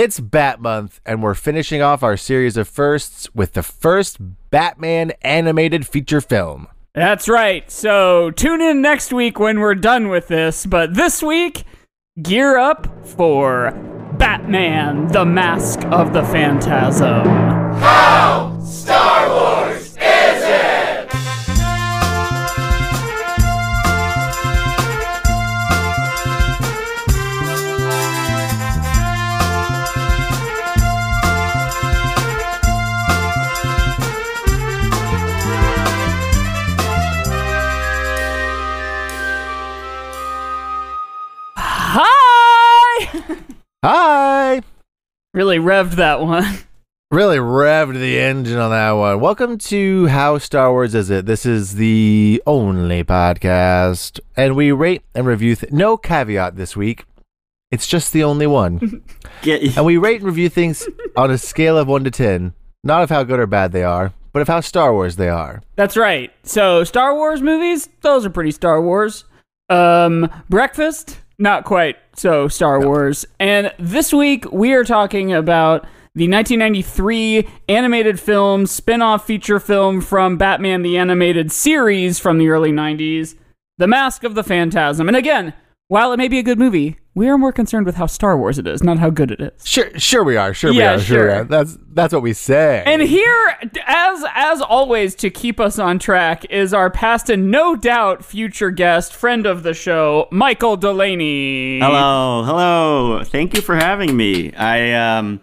It's Bat Month, and we're finishing off our series of firsts with the first Batman animated feature film. That's right. So tune in next week when we're done with this. But this week, gear up for Batman the Mask of the Phantasm. Star Hi! Really revved that one. Really revved the engine on that one. Welcome to How Star Wars Is It? This is the only podcast, and we rate and review. Th- no caveat this week. It's just the only one. Get and we rate and review things on a scale of 1 to 10, not of how good or bad they are, but of how Star Wars they are. That's right. So Star Wars movies, those are pretty Star Wars. Um, Breakfast, not quite so Star Wars. And this week we are talking about the 1993 animated film spin-off feature film from Batman the Animated Series from the early 90s, The Mask of the Phantasm. And again, while it may be a good movie, we are more concerned with how Star Wars it is, not how good it is. Sure, sure we are. Sure Yeah, we are. Sure, we sure. are. That's that's what we say. And here, as as always, to keep us on track, is our past and no doubt future guest, friend of the show, Michael DeLaney. Hello, hello. Thank you for having me. I um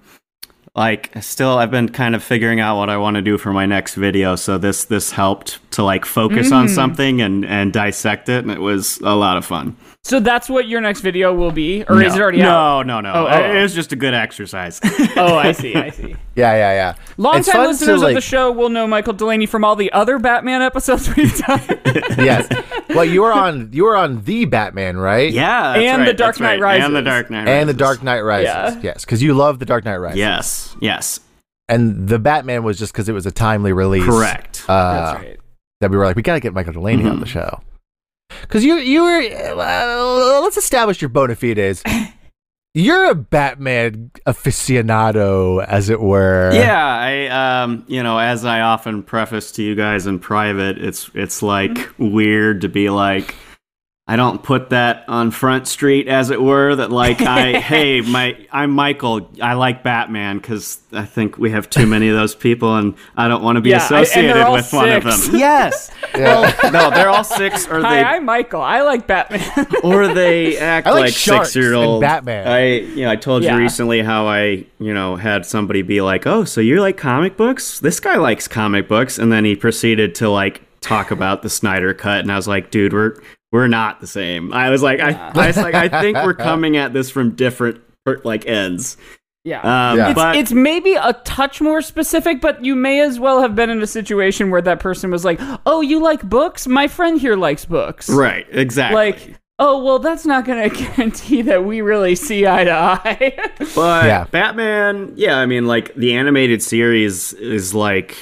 like still I've been kind of figuring out what I want to do for my next video, so this this helped to like focus Mm. on something and and dissect it and it was a lot of fun. So that's what your next video will be, or is it already no, out? No, no, Oh, no. oh. It was just a good exercise. Oh, I see, I see. yeah, yeah, yeah. It's Longtime fun to, listeners of the show will know Michael DeLaney from all the other Batman episodes we've done, yes. Well, you were on you were on the Batman, right? yeah, that's And right, The Dark that's right. Knight And the Rises. Dark Knight And the Dark Knight Rises. Yeah. Yes, because you love the Dark Knight Rises. Yes, yes. And the Batman was just because it was a timely release. Correct. Uh, that's right. That we were like, we gotta get Michael DeLaney on Mhm. the show. Because you you were uh, let's establish your bona fides. You're a Batman aficionado, as it were. Yeah, I um, you know, as I often preface to you guys in private, it's it's like Mm-hmm. weird to be like I don't put that on Front Street, as it were. That like I, hey, my, I'm Michael. I like Batman because I think we have too many of those people, and I don't want to be Yeah, I- and they're associated all with one of them. Yes. Yeah. Well, no, they're all six, or Hi, they, I'm Michael. I like Batman. or they act I like like, six year old Batman. I you know I told Yeah. you recently how I you know had somebody be like, "Oh, so you like comic books? This guy likes comic books," and then he proceeded to like talk about the Snyder cut, and I was like, "Dude, we're we're not the same." I was like, I, I was like, I think we're coming at this from different like ends. yeah. Um, Yeah. It's, but it's maybe a touch more specific, but you may as well have been in a situation where that person was like, "Oh, you like books? My friend here likes books." right, exactly. Like, oh, well, that's not going to guarantee that we really see eye to eye. But Yeah. Batman, yeah, I mean, like the animated series is like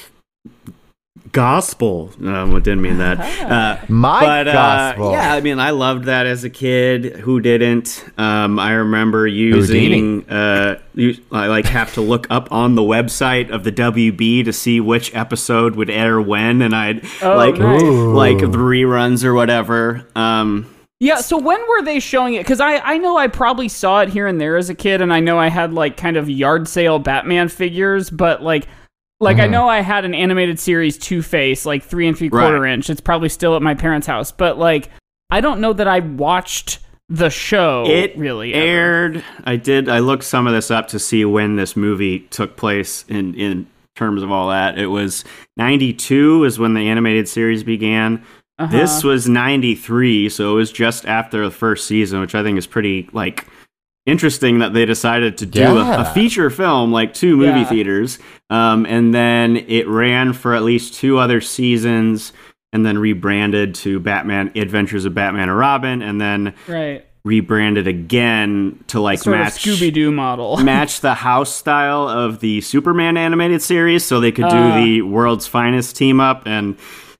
gospel. Um, I didn't mean that. Uh, My but uh, gospel. yeah, I mean, I loved that as a kid. Who didn't? Um, I remember using uh, you, I like have to look up on the website of the WB to see which episode would air when, and I'd Oh, like nice. like the reruns or whatever. Um, yeah, so when were they showing it? Because I, I know I probably saw it here and there as a kid, and I know I had like kind of yard sale Batman figures, but like. Like I know I had an animated series Two Face, like three and three quarter Right. inch. It's probably still at my parents' house, but like I don't know that I watched the show. it really ever. aired. I did. I looked some of this up to see when this movie took place in in terms of all that. It was ninety two is when the animated series began. Uh-huh. This was ninety three, so it was just after the first season, which I think is pretty like interesting that they decided to do a, Yeah. a feature film like two movie Yeah. theaters, um, and then it ran for at least two other seasons. And then rebranded to Batman Adventures of Batman and Robin, and then right rebranded again to like sort match Scooby Doo model. match the house style of the Superman animated series, so they could do Uh. the world's finest team up, and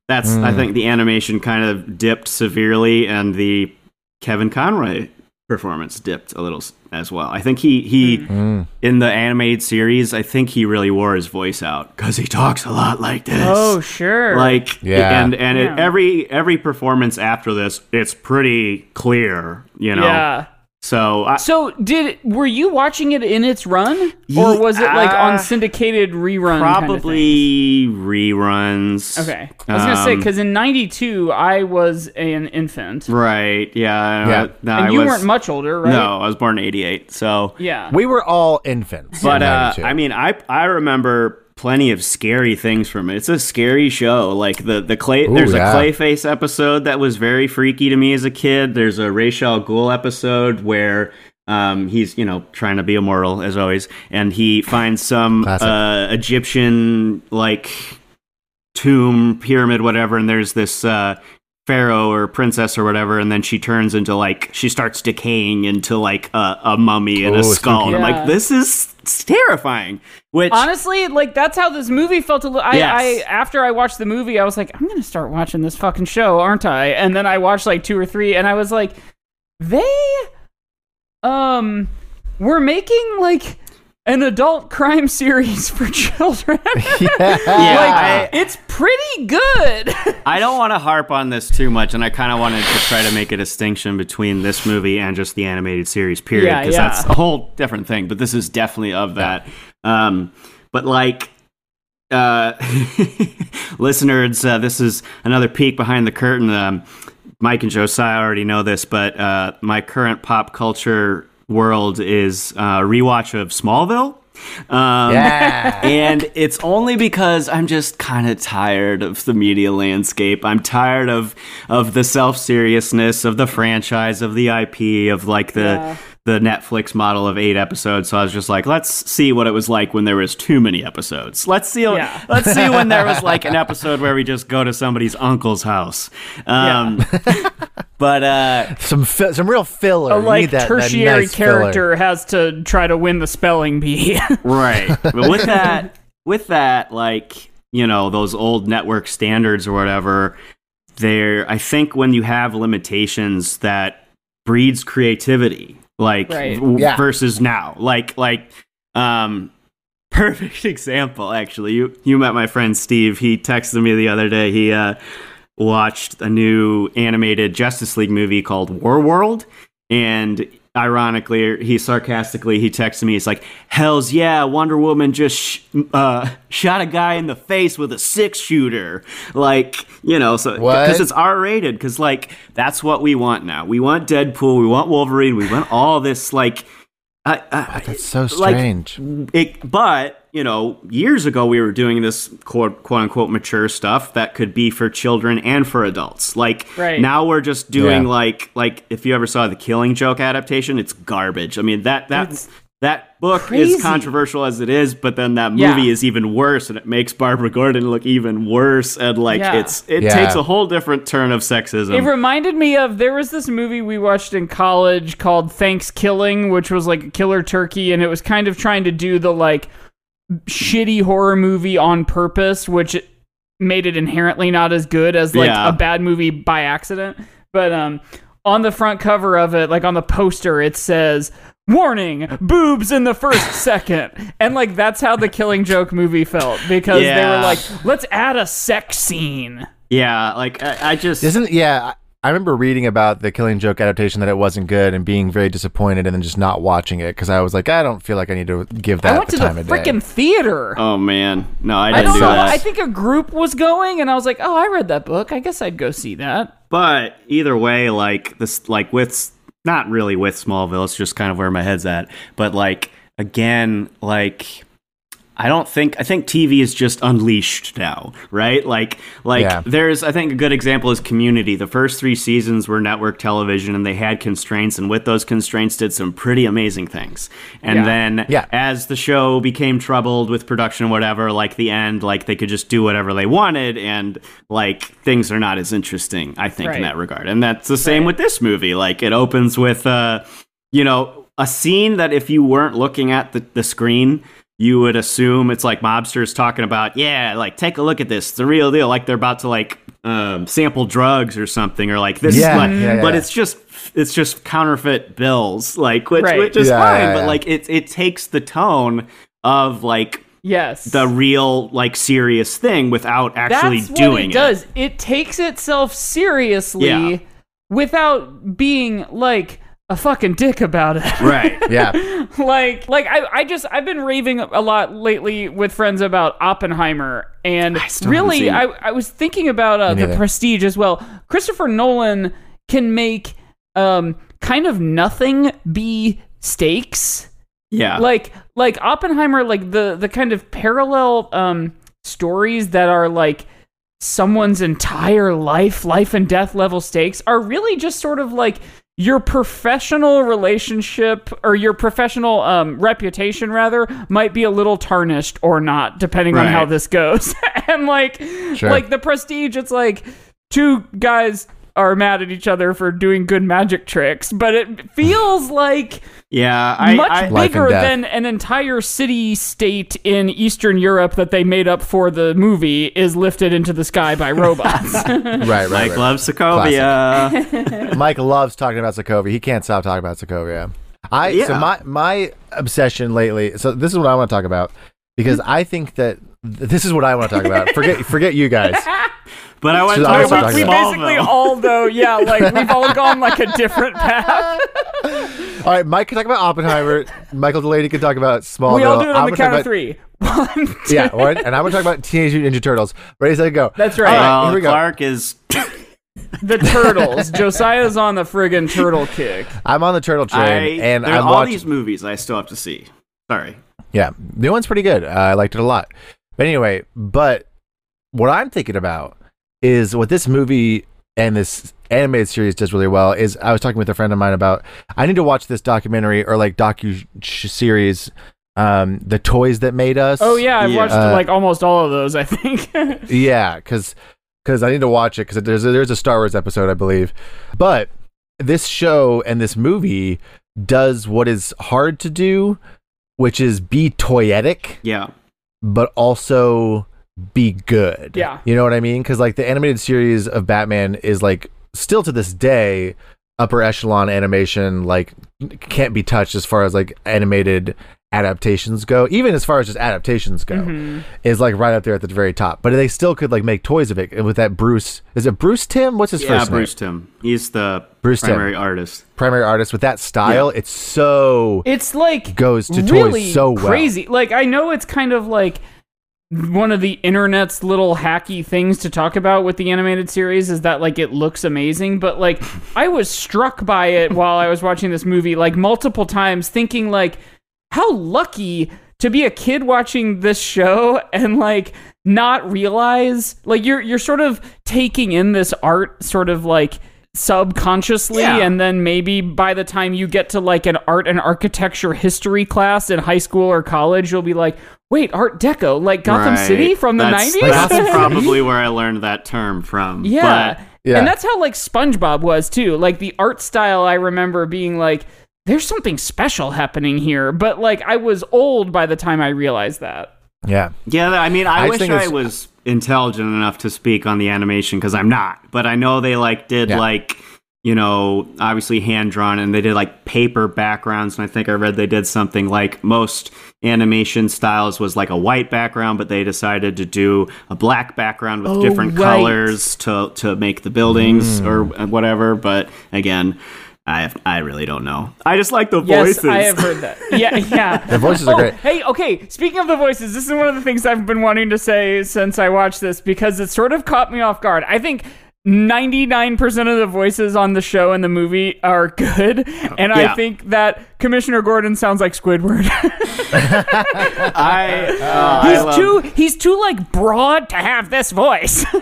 that's I think the animation kind of dipped severely, and the Kevin Conroy performance dipped a little as well. I think he he Hmm. in the animated series, I think he really wore his voice out because he talks a lot like this. Oh, sure. like Yeah. and and Yeah. It, every every performance after this, it's pretty clear, you know. yeah. So I, So did were you watching it in its run, or was it like on uh, syndicated rerun? kind of probably reruns. Okay, I was gonna say Um, because in '92 I was an infant, Right. Yeah. Yeah. No, and I you was- weren't much older, right? No, I was born in '88. So, Yeah. We were all infants. but in uh, I mean, I I remember plenty of scary things from it. It's a scary show. Like the the clay. Ooh, there's yeah. a Clayface episode that was very freaky to me as a kid. There's a Ra's al Ghul episode where. Um, he's you know trying to be immortal as always, and he finds some uh, Egyptian like tomb pyramid whatever and there's this uh pharaoh or princess or whatever and then she turns into like she starts decaying into like a, a mummy and Ooh, a skull spooky. and i'm like this is it's terrifying which Honestly, like that's how this movie felt. A little. I, Yes. I after I watched the movie, I was like, I'm gonna start watching this fucking show, aren't I? And then I watched like two or three, and I was like, they, um, were making like an adult crime series for children. yeah. Yeah, like I- it's pretty good. i don't want to harp on this too much and i kind of wanted to try to make a distinction between this movie and just the animated series period Yeah, because yeah. that's a whole different thing but this is definitely of that um but like uh, listeners, uh, this is another peek behind the curtain. Um, Mike and Josiah already know this, but uh, my current pop culture world is uh, rewatch of Smallville. Um, Yeah. and it's only because I'm just kind of tired of the media landscape. I'm tired of of the self seriousness of the franchise, of the IP, of like the Yeah. The Netflix model of eight episodes. So I was just like, let's see what it was like when there was too many episodes. Let's see. Yeah. Let's see when there was like an episode where we just go to somebody's uncle's house. Um, but uh, some fi- some real filler. A like need that- that tertiary nice filler. character has to try to win the spelling bee. right but with that with that like you know those old network standards or whatever there i think when you have limitations that breeds creativity like Right. w- Yeah. versus now like like um perfect example actually you you met my friend steve he texted me the other day he uh watched a new animated justice league movie called Warworld and ironically he sarcastically he texted me he's like hells yeah wonder woman just sh- uh, shot a guy in the face with a six shooter. Like you know so because it's r-rated because like that's what we want now. We want deadpool we want wolverine we want all this like I, I, That's so like, strange. it, but you know, years ago we were doing this quote, quote unquote mature stuff that could be for children and for adults. Like Right. now we're just doing Yeah. like like if you ever saw the Killing Joke adaptation, it's garbage. I mean that that It's that book crazy. is controversial as it is, but then that Yeah. movie is even worse, and it makes Barbara Gordon look even worse, and like Yeah. it's it Yeah. takes a whole different turn of sexism. It reminded me of there was this movie we watched in college called ThanksKilling, which was like a killer turkey, and it was kind of trying to do the like shitty horror movie on purpose, which made it inherently not as good as like Yeah. a bad movie by accident. But um, on the front cover of it, like on the poster, it says. Warning, boobs in the first second. And like that's how the Killing Joke movie felt because they were like, let's add a sex scene. yeah, like I, I just Isn't yeah? I- I remember reading about the Killing Joke adaptation that it wasn't good and being very disappointed and then just not watching it because I was like, I don't feel like I need to give that I went the to the time of day. freaking theater. oh man, no, I I didn't don't do know. that. I think a group was going, and I was like, "Oh, I read that book. I guess I'd go see that." But either way, like this, like with not really with Smallville, it's just kind of where my head's at. But like again, like I don't think I think TV is just unleashed now, right? Like like Yeah. there's I think a good example is Community. The first 3 seasons were network television and they had constraints and with those constraints did some pretty amazing things. And Yeah. then Yeah. as the show became troubled with production whatever, like the end like they could just do whatever they wanted and like things are not as interesting, I think Right. in that regard. And that's the same Right. with this movie. Like it opens with uh you know, a scene that if you weren't looking at the, the screen, you would assume it's like mobsters talking about, yeah, like take a look at this, it's the real deal. Like they're about to like um, sample drugs or something, or like this. Yeah, is like, yeah, but it's just it's just counterfeit bills, like which Right. which is Yeah, fine, yeah, but like it it takes the tone of like yes. the real like serious thing without actually That's doing what it, does. It takes itself seriously Yeah. without being like a fucking dick about it. Right. Yeah. like like I, I just I've been raving a lot lately with friends about Oppenheimer and haven't really I. I was thinking about uh, the prestige as well. Christopher Nolan can make um kind of nothing be stakes. Yeah. Like like Oppenheimer like the the kind of parallel um stories that are like someone's entire life, life and death level stakes are really just sort of like your professional relationship or your professional um, reputation rather might be a little tarnished or not depending on how this goes and like Sure. like the prestige it's like two guys are mad at each other for doing good magic tricks but it feels like yeah. I, much I, bigger than an entire city state in Eastern Europe that they made up for the movie is lifted into the sky by robots. Right, right. Mike right. loves Sokovia. Mike loves talking about Sokovia. He can't stop talking about Sokovia. I so my my obsession lately. So this is what I want to talk about because hmm. I think that th- this is what I want to talk about. Forget forget you guys. but I want to talk about talk we about- basically all though, yeah, like we've all gone like a different path. All right, Mike can talk about Oppenheimer. Michael DeLaney can talk about Smallville. We all do it on I'm the count of three. One, two. Yeah, all right, and I'm gonna talk about Teenage Mutant Ninja Turtles. Ready, set, go. That's right. All right, Well, here we go. Clark is. The turtles. Josiah's on the friggin' turtle kick. I'm on the turtle I, train, and there- I'm all watching. these movies I still have to see. Sorry. Yeah, the new one's pretty good. Uh, I liked it a lot. But anyway, but what I'm thinking about is what this movie and this animated series does really well is I was talking with a friend of mine about I need to watch this documentary or like docu series, um, the toys that made us. Oh yeah, I've Yeah. watched Uh, like almost all of those. I think. yeah, because because I need to watch it because there's a, there's a Star Wars episode I believe, but this show and this movie does what is hard to do, which is be toyetic. Yeah. But also be good. Yeah. You know what I mean? Because like the animated series of Batman is like still to this day upper echelon animation, like can't be touched as far as like animated adaptations go. Even as far as just adaptations go, Mhm. is like right up there at the very top. But they still could like make toys of it And with that Bruce. Is it Bruce Timm? What's his yeah, first Bruce name? Timm. He's the Bruce Timm. primary artist. Primary artist with that style. It's so It's like goes to really toys so well. crazy. Like I know it's kind of like one of the internet's little hacky things to talk about with the animated series is that like it looks amazing, but like I was struck by it while I was watching this movie like multiple times thinking like how lucky to be a kid watching this show and like not realize like you're you're sort of taking in this art sort of like subconsciously Yeah. and then maybe by the time you get to like an art and architecture history class in high school or college you'll be like wait art deco like gotham Right. city from the That's- 90s That's probably where I learned that term from. yeah. But Yeah. And that's how like SpongeBob was too. Like the art style I remember being like there's something special happening here, but like I was old by the time I realized that. yeah. Yeah, I mean, I, I wish think I was intelligent enough to speak on the animation because I'm not. But I know they like did Yeah. like you know obviously hand drawn and they did like paper backgrounds and I think I read they did something like most animation styles was like a white background but they decided to do a black background with Oh, different right. colors to to make the buildings Mm. or whatever but again I have, I really don't know. I just like the Yes, voices. I have heard that. Yeah, yeah. The voices are Oh, great. Hey, okay. Speaking of the voices, this is one of the things I've been wanting to say since I watched this because it sort of caught me off guard. I think 99% of the voices on the show and the movie are good, and I think that Commissioner Gordon sounds like Squidward. I, uh, I he's love- too he's too like broad to have this voice.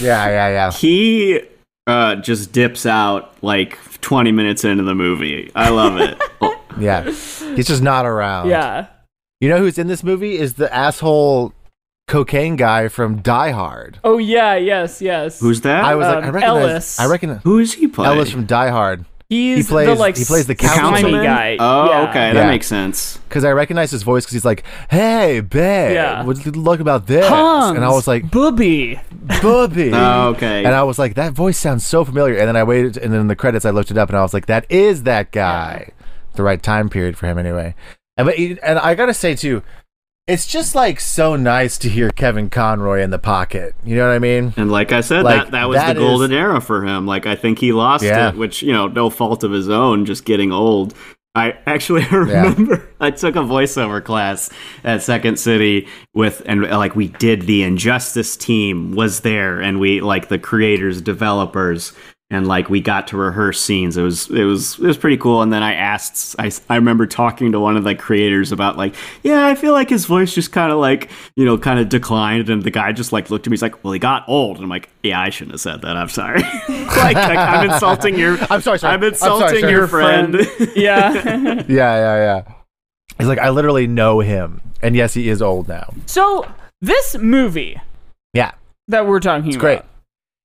Yeah, yeah, yeah. he uh, just dips out like 20 minutes into the movie. I love it. Yeah. He's just not around. yeah. You know who's in this movie is the asshole cocaine guy from Die Hard. Oh yeah, yes, yes. Who's that? I was like, Um, I recognize. Ellis. I reckon Who is he playing? Ellis from Die Hard. He's He plays- the like he plays the slimy councilman? guy. Oh, Yeah. okay, that Yeah. makes sense. because I recognize his voice because he's like, "Hey, babe, Yeah. what do you look about this?" Hans, and I was like, Booby. booby." Oh, okay. And I was like, "That voice sounds so familiar." And then I waited, and then in the credits, I looked it up, and I was like, "That is that guy." The right time period for him, anyway. And but he- and I gotta say too, it's just like so nice to hear Kevin Conroy in the pocket. You know what I mean? And like I said, Like, that that was that the golden is- era for him. Like I think he lost Yeah. it, which you know, no fault of his own, just getting old. I actually remember I took a voiceover class at Second City with, and like we did the Injustice team was there, and we like the creators, developers, and like we got to rehearse scenes. It was it was it was pretty cool. And then I asked, I I remember talking to one of the creators about like, yeah, I feel like his voice just kind of like you know kind of declined, and the guy just like looked at me, he's like, well, he got old, and I'm like, yeah, I shouldn't have said that. I'm sorry. like, like I'm insulting your, I'm sorry, sorry. I'm I'm sorry, insulting your Your friend. Yeah. Yeah, yeah, yeah. He's like, I literally know him, and yes, he is old now. so this movie Yeah, that we're talking it's about, great.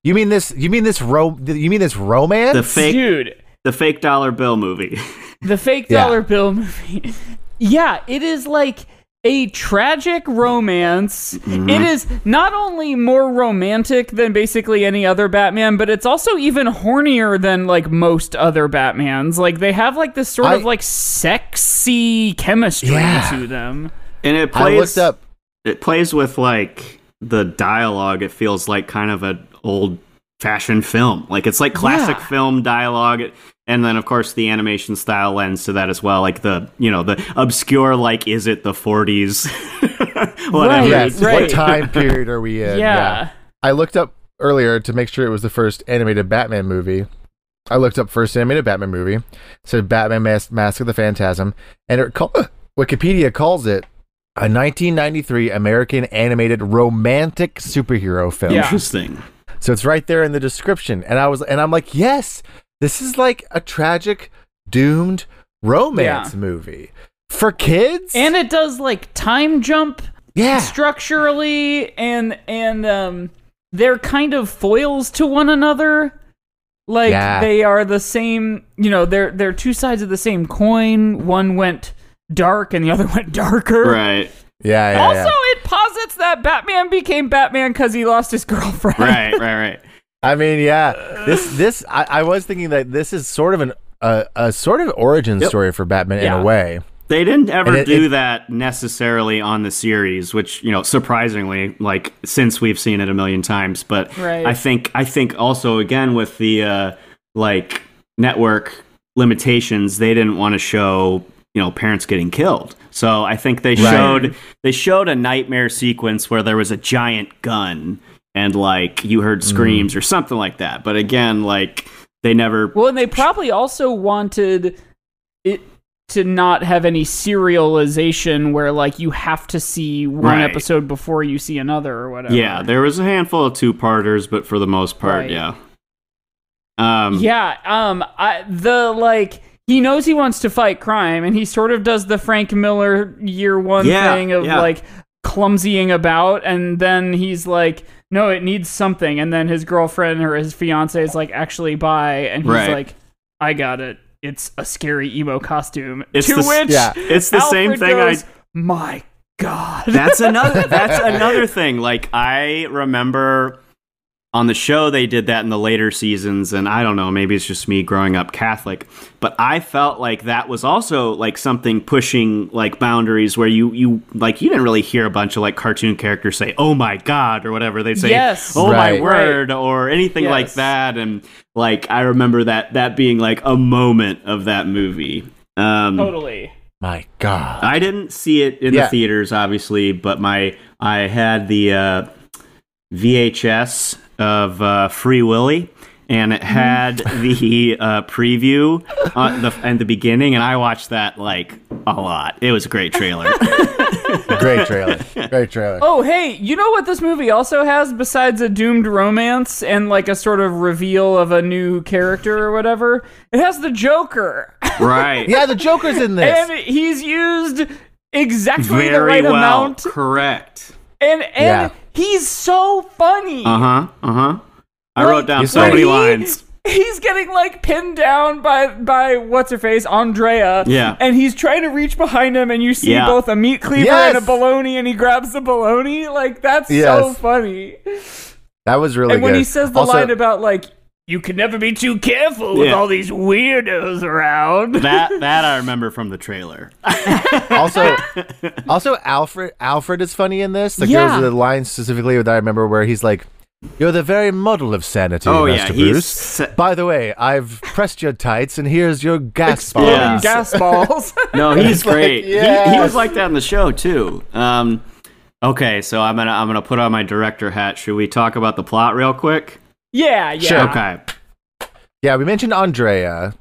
You mean this? You mean this? Ro- you mean this romance? the fake, dude, the fake dollar bill movie. the fake Yeah. dollar bill movie. yeah, it is like a tragic romance. Mm-hmm. It is not only more romantic than basically any other Batman, but it's also even hornier than like most other Batmans. Like they have like this sort of like sexy chemistry Yeah. to them. and it I plays. looked up. It plays with like the dialogue. It feels like kind of an old fashioned film. Like it's like classic Yeah. film dialogue. And then of course the animation style lends to that as well. Like the you know the obscure like is it the 40s? Whatever. Right, Yes. right. What time period are we in? Yeah. I looked up earlier to make sure it was the first animated Batman movie. I looked up first animated Batman movie. It said Batman Mas- Mask of the Phantasm, and it call- Wikipedia calls it a 1993 American animated romantic superhero film. Yeah. Interesting. So it's right there in the description, and I was, and I'm like, yes, this is like a tragic, doomed romance Yeah. movie for kids. And it does like time jump yeah, structurally and and um they're kind of foils to one another like Yeah. they are the same you know they're they're two sides of the same coin one went dark and the other went darker Right. Yeah, yeah, also yeah. it posits that batman became batman because he lost his girlfriend Right. Right. Right. I mean, yeah. This this I, I was thinking that this is sort of an a, a sort of origin Yep. story for Batman in a way. They didn't ever it- do it- that necessarily on the series, which you know, surprisingly, like since we've seen it a million times. But Right. I think I think also again with the uh, like network limitations, they didn't want to show you know parents getting killed. So I think they Right. showed they showed a nightmare sequence where there was a giant gun and like you heard screams or something like that. But again, like they never well and they probably also wanted it to not have any serialization where like you have to see one Right. episode before you see another or whatever Yeah, there was a handful of two parters, but for the most part, Right. yeah. Um, Yeah, um, I the like he knows he wants to fight crime, and he sort of does the Frank Miller year one Yeah, thing of yeah. like clumsying about, and then he's like, no, it needs something, and then his girlfriend or his fiance is like, actually buy, and he's Right. like, I got it. It's a scary emo costume. It's to the which yeah. It's the same Alfred thing I- My God. that's another that's another thing. Like I remember on the show they did that in the later seasons and I don't know, maybe it's just me growing up Catholic, but I felt like that was also like something pushing like boundaries where you you like you didn't really hear a bunch of like cartoon characters say, "Oh my god" or whatever. They'd say, Yes. "Oh Right. my word" or anything like that and like I remember that that being like a moment of that movie. Um totally. My God. I didn't see it in Yeah. the theaters, obviously, but my I had the uh, VHS of uh, Free Willy, and it had the uh, preview uh, the, and the beginning, and I watched that like a lot. It was a great trailer. Great trailer. Great trailer. Oh, hey, you know what this movie also has besides a doomed romance and like a sort of reveal of a new character or whatever? It has the Joker. right? Yeah, the Joker's in this. and he's used exactly the right well. amount. Correct. And and Yeah. He's so funny. Uh huh. Uh huh. I Like, wrote down so many he- lines. he's getting like pinned down by by what's her face Andrea. Yeah. and he's trying to reach behind him, and you see Yeah. both a meat cleaver Yes. and a bologna, and he grabs the bologna. Like that's so funny. That was really and good. when he says the Also- line about like you can never be too careful with Yeah. all these weirdos around. That that I remember from the trailer. also, also Alfred. Alfred is funny in this. Like Yeah. there's a line specifically that I remember where he's like, "You're the very model of sanity, Oh, yeah, Master he's Bruce. sa- By the way, I've pressed your tights, and here's your gas Exploding Yeah. balls." gas balls. No, he's It's like, great. He, he was like that in the show too. Um, okay, so I'm gonna I'm gonna put on my director hat. Should we talk about the plot real quick? Yeah, yeah. Sure. Okay. Yeah, we mentioned Andrea.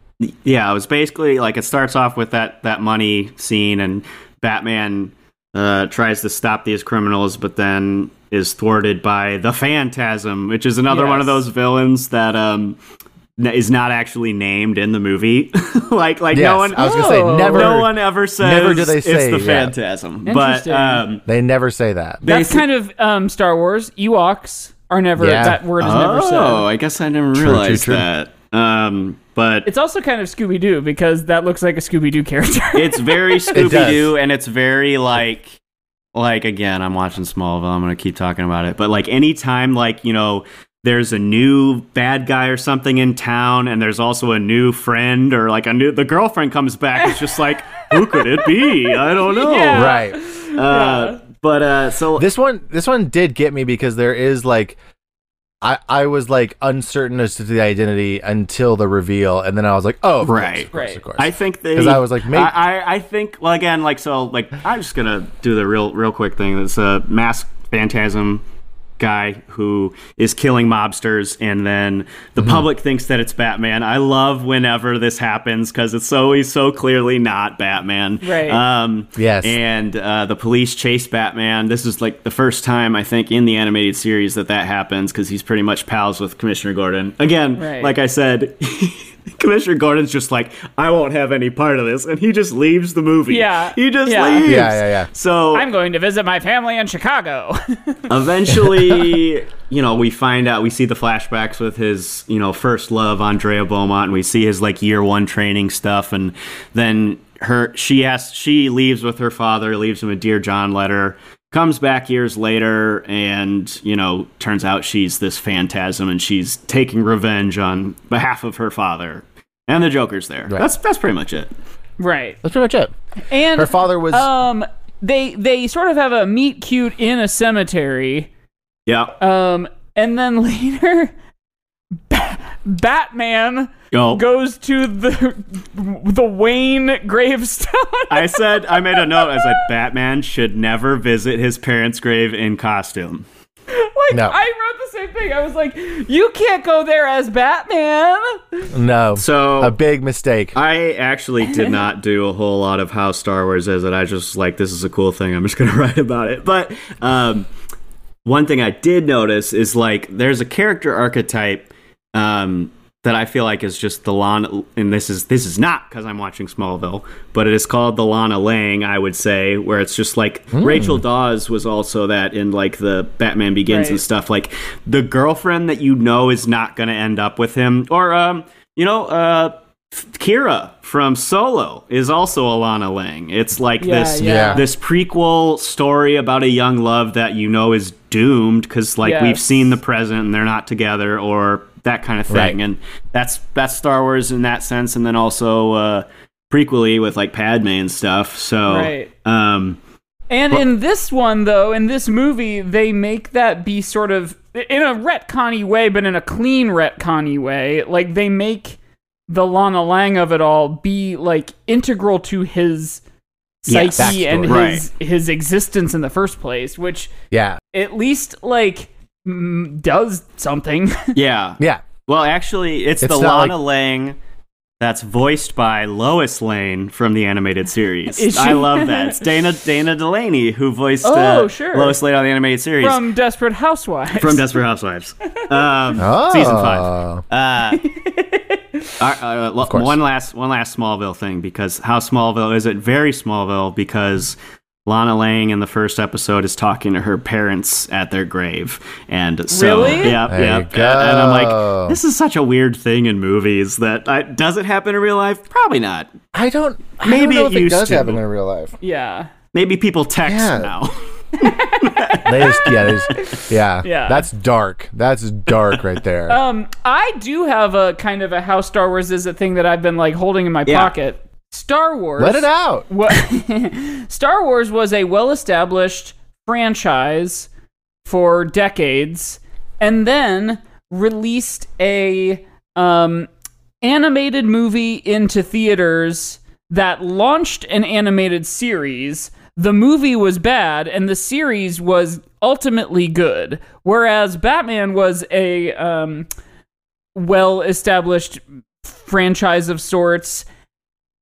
Yeah, it was basically like it starts off with that that money scene, and Batman uh, tries to stop these criminals, but then is thwarted by the Phantasm, which is another one of those villains that um is not actually named in the movie. like like Yes, no one I was gonna say never. no one ever says never do they say it's the yeah. Phantasm. But um, They never say that. That's basic- kind of um, Star Wars. Ewoks are never Yeah. that word is never Oh. I guess I never True, realized true, true. that. Um, but It's also kind of Scooby Doo because that looks like a Scooby Doo character. it's very. Scooby Doo, and it's very like, like again, I'm watching Smallville. I'm gonna keep talking about it, but like anytime, like you know, there's a new bad guy or something in town, and there's also a new friend or like a new the girlfriend comes back. It's just like, who could it be? I don't know. Yeah. Right. Uh, but uh, so This one, this one did get me because there is like, I I was like uncertain as to the identity until the reveal, and then I was like, oh, of course, Right. of course, Right. of course. I think they 'Cause I was like, maybe- I, I, I think well again like so like I'm just gonna do the real real quick thing. It's a mask phantasm guy who is killing mobsters, and then the Mm-hmm. public thinks that it's Batman. I love whenever this happens because it's always so clearly not Batman. Right. Um, Yes. And uh, the police chase Batman. This is like the first time I think in the animated series that that happens because he's pretty much pals with Commissioner Gordon. Again, Right. like I said, Commissioner Gordon's just like, I won't have any part of this, and he just leaves the movie. Yeah. he just Yeah. leaves. Yeah, yeah, yeah. So I'm going to visit my family in Chicago. eventually, you know, we find out, we see the flashbacks with his, you know, first love, Andrea Beaumont, and we see his like year one training stuff, and then her, she asks she leaves with her father, leaves him a Dear John letter, comes back years later, and, you know, turns out she's this phantasm, and she's taking revenge on behalf of her father. And the Joker's there. That's that's pretty much it. right. That's pretty much it. And Her father was um they they sort of have a meet cute in a cemetery. Yeah. Um and then later Ba- Batman Go. goes to the the Wayne gravestone. I said I made a note. I was like, Batman should never visit his parents' grave in costume. like No. I wrote the same thing. I was like, you can't go there as Batman. no So a big mistake. I actually did not do a whole lot of how Star Wars is it. I just like this is a cool thing. I'm just gonna write about it. But um, one thing I did notice is like there's a character archetype um, that I feel like is just the Lana, and this is this is not because I'm watching Smallville, but it is called the Lana Lang. I would say where it's just like Rachel Dawes was also that in like the Batman Begins and stuff. Like the girlfriend that you know is not going to end up with him, or um, you know, uh, Qi'ra from Solo is also Alana Lang. It's like Yeah, this yeah. this prequel story about a young love that you know is doomed because like we've seen the present and they're not together or that kind of thing. Right. And that's that's Star Wars in that sense, and then also uh, prequely with like Padme and stuff. So Right. um, And in this one, though, in this movie, they make that be sort of in a retconny way, but in a clean retconny way. Like they make the Lana Lang of it all be like integral to his Yes. psyche and Backstory. his his existence in the first place, which yeah, at least like does something. yeah. yeah. Well, actually, it's, It's the Lana like- Lang that's voiced by Lois Lane from the animated series. I love that. It's Dana Dana Delany who voiced Oh, uh, sure. Lois Lane on the animated series From Desperate Housewives. from Desperate Housewives, um, Oh, season five. Uh, uh, uh, lo- one last one last Smallville thing because how Smallville is it? Very Smallville because Lana Lang in the first episode is talking to her parents at their grave, and so Really? yeah, There yeah, you and I'm like, this is such a weird thing in movies that I, does it happen in real life? Probably not. I don't. I Maybe don't know it if it used does to. happen in real life. Yeah. Maybe people text Yeah. now. They just, yeah, they just, yeah, Yeah. That's dark. That's dark right there. Um, I do have a kind of a how Star Wars is a thing that I've been like holding in my Yeah. pocket. Star Wars. Let it out. What Star Wars was a well-established franchise for decades, and then released a um, animated movie into theaters that launched an animated series. The movie was bad, and the series was ultimately good. Whereas Batman was a um, well-established franchise of sorts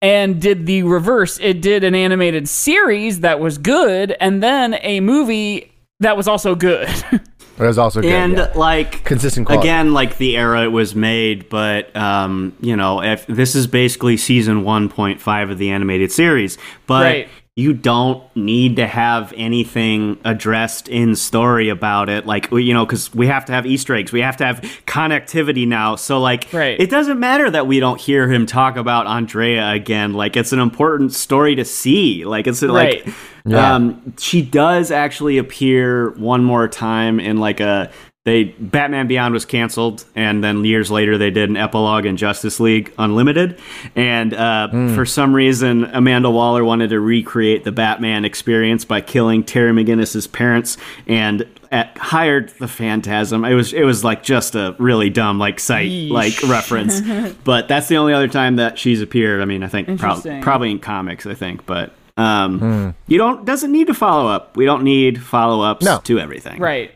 and did the reverse. It did an animated series that was good, and then a movie that was also good. It was also good. and yeah. like Consistent quality. again like the era it was made but um you know if this is basically season 1.5 of the animated series but Right. You don't need to have anything addressed in story about it like you know because we have to have easter eggs we have to have connectivity now so like Right. it doesn't matter that we don't hear him talk about andrea again like it's an important story to see like it's like Right. Yeah. um, she does actually appear one more time in like a they Batman Beyond was canceled, and then years later they did an epilogue in Justice League Unlimited, and uh, for some reason Amanda Waller wanted to recreate the Batman experience by killing Terry McGinnis's parents and at, hired the Phantasm. It was it was like just a really dumb like site like reference, but that's the only other time that she's appeared. I mean, I think prob- probably in comics, I think, but. Um, You don't doesn't need to follow up. We don't need follow ups No. to everything. right.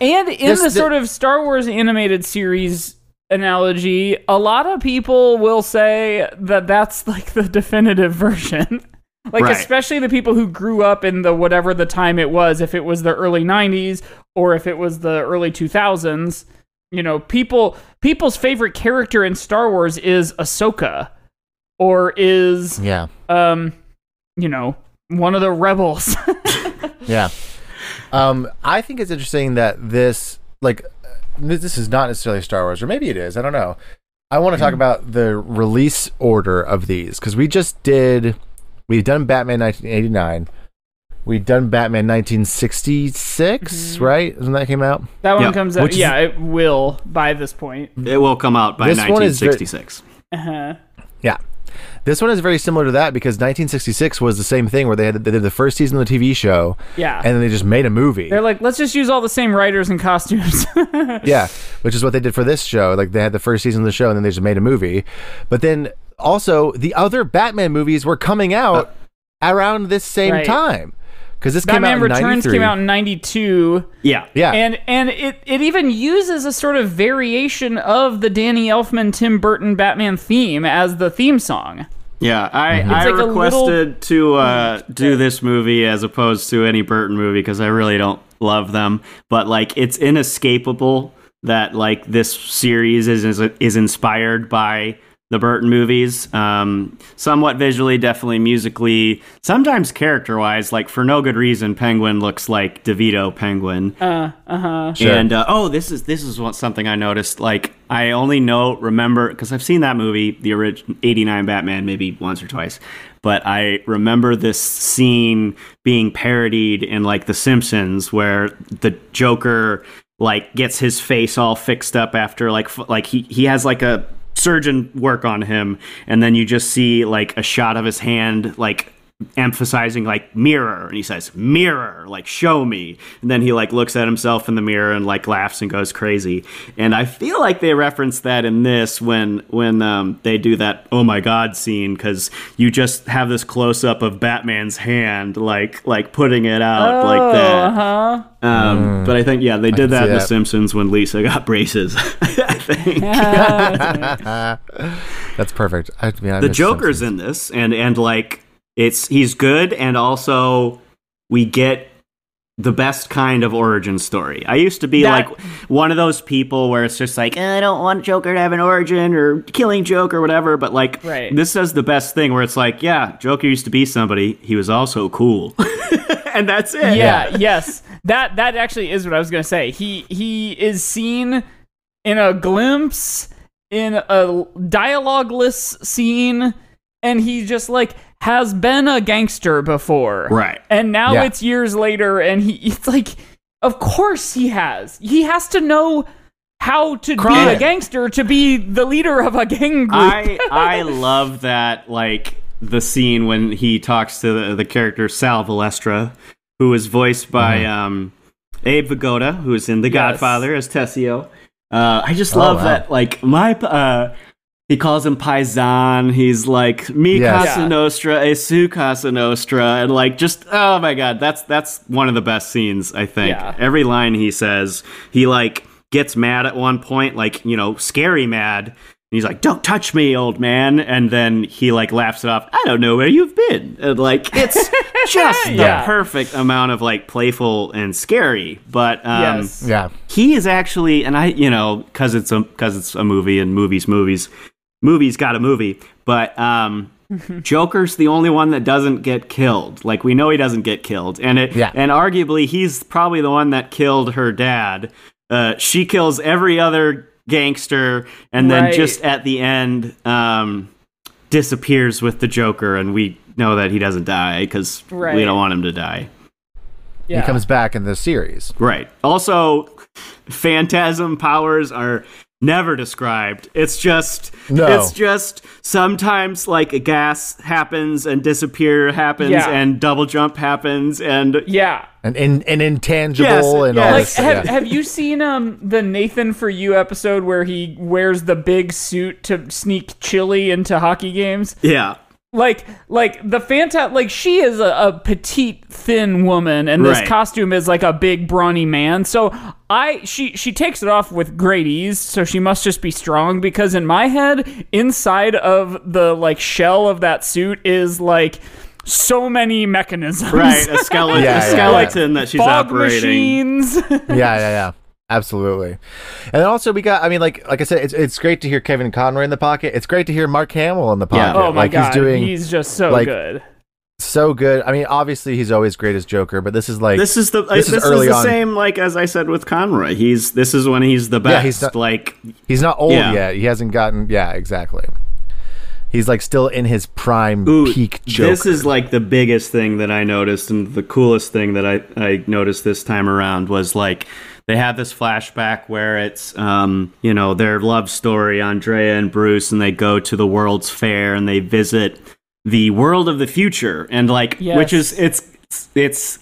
And in This- the the- sort of Star Wars animated series analogy, a lot of people will say that that's like the definitive version. like Right. especially the people who grew up in the whatever the time it was, if it was the early 90s or if it was the early 2000s, you know, people people's favorite character in Star Wars is Ahsoka or is yeah, um you know, one of the rebels. yeah. Um, I think it's interesting that this, like, this this is not necessarily Star Wars, or maybe it is. I don't know. I want to talk about the release order of these because we just did. We've done Batman 1989. We've done Batman 1966, right? Isn't that came out? that one Yeah, comes out which is- yeah, it will by this point. It will come out by This one is very- 1966. Uh-huh. Yeah. This one is very similar to that because 1966 was the same thing where they had they did the first season of the TV show Yeah. and then they just made a movie. They're like, let's just use all the same writers and costumes. yeah, which is what they did for this show. Like they had the first season of the show and then they just made a movie. But then also the other Batman movies were coming out uh, around this same Right. time because this Batman came out in Returns came out in 92. Yeah. Yeah. And and it, it even uses a sort of variation of the Danny Elfman Tim Burton Batman theme as the theme song. Yeah, I, Mm-hmm. I It's like a requested to uh, do this movie as opposed to any Burton movie because I really don't love them. But like, it's inescapable that like this series is is, is inspired by the Burton movies. Um, somewhat visually, definitely musically, sometimes character wise. Like for no good reason, Penguin looks like DeVito Penguin. Uh, uh-huh. Sure. And uh, oh, this is this is what something I noticed. Like I only know remember because I've seen that movie, the original '89 Batman, maybe once or twice. But I remember this scene being parodied in like The Simpsons, where the Joker like gets his face all fixed up after like f- like he he has like a surgeon work on him, and then you just see like a shot of his hand like emphasizing like mirror and he says mirror like show me. And then he like looks at himself in the mirror and like laughs and goes crazy. And i feel like they reference that in this when when um, they do that oh my god scene because you just have this close-up of batman's hand like like putting it out like that. Uh-huh. um, but i think yeah they did that see in the simpsons when lisa got braces i think That's perfect. I, yeah, I the miss Joker's Simpsons. in this, and and like it's he's good, and also we get the best kind of origin story. I used to be That- like one of those people where it's just like "Eh, I don't want Joker to have an origin or killing Joker or whatever. But like Right. this does the best thing where it's like, yeah, Joker used to be somebody. He was also cool, and that's it. yeah, yes. That that actually is what I was gonna say. He he is seen in a glimpse in a dialogueless scene, and he just like has been a gangster before, Right. And now Yeah. it's years later, and he it's like, of course he has. He has to know how to be a gangster to be the leader of a gang group. I I love that like the scene when he talks to the, the character Sal Valestra, who is voiced by um, Abe Vigoda, who is in The Yes. Godfather as Tessio. Uh, I just Oh, love wow. that like my uh, he calls him Paisan. He's like me Yes. Casa Nostra, e su Casa Nostra, and like just oh my god, that's that's one of the best scenes I think. Yeah. Every line he says, he like gets mad at one point, like you know, scary mad. And he's like, "Don't touch me, old man," and then he like laughs it off. I don't know where you've been. And like it's just the Yeah. perfect amount of like playful and scary. But um, yes. Yeah. he is actually and i you know because it's a because it's a movie and movies movies movies got a movie but um joker's the only one that doesn't get killed like we know he doesn't get killed and it Yeah. and arguably he's probably the one that killed her dad uh she kills every other gangster and then Right. just at the end um disappears with the joker and we know that he doesn't die because we don't want him to die Yeah. He comes back in the series. Right. Also, phantasm powers are never described. It's just No. it's just sometimes like a gas happens and disappear happens Yeah. and double jump happens and yeah. And in an intangible Yes, and yes. all Like, this. have, yeah. have you seen um the Nathan for You episode where he wears the big suit to sneak chili into hockey games? yeah. Like, like the Fanta, like she is a, a petite, thin woman, and this Right. costume is like a big, brawny man. So I, she, she takes it off with great ease. So she must just be strong because in my head, inside of the like shell of that suit is like so many mechanisms. Right, a skeleton, Yeah, a yeah, skeleton that she's Fog operating. machines. yeah, yeah, yeah. Absolutely. And also we got I mean like like I said, it's it's great to hear Kevin Conroy in the pocket. It's great to hear Mark Hamill in the Yeah. pocket. oh my like god, he's doing he's just so like, good. so good. I mean, obviously he's always great as Joker, but this is like This is the This this, is is, early the on. same like as I said with Conroy. He's this is when he's the best. Yeah, he's not- like he's not old Yeah. yet. He hasn't gotten yeah, exactly. He's like still in his prime Ooh, peak Joker. This is like the biggest thing that I noticed, and the coolest thing that I, I noticed this time around was like they have this flashback where it's um, you know their love story, Andrea and Bruce, and they go to the World's Fair and they visit the world of the future, and like which is it's it's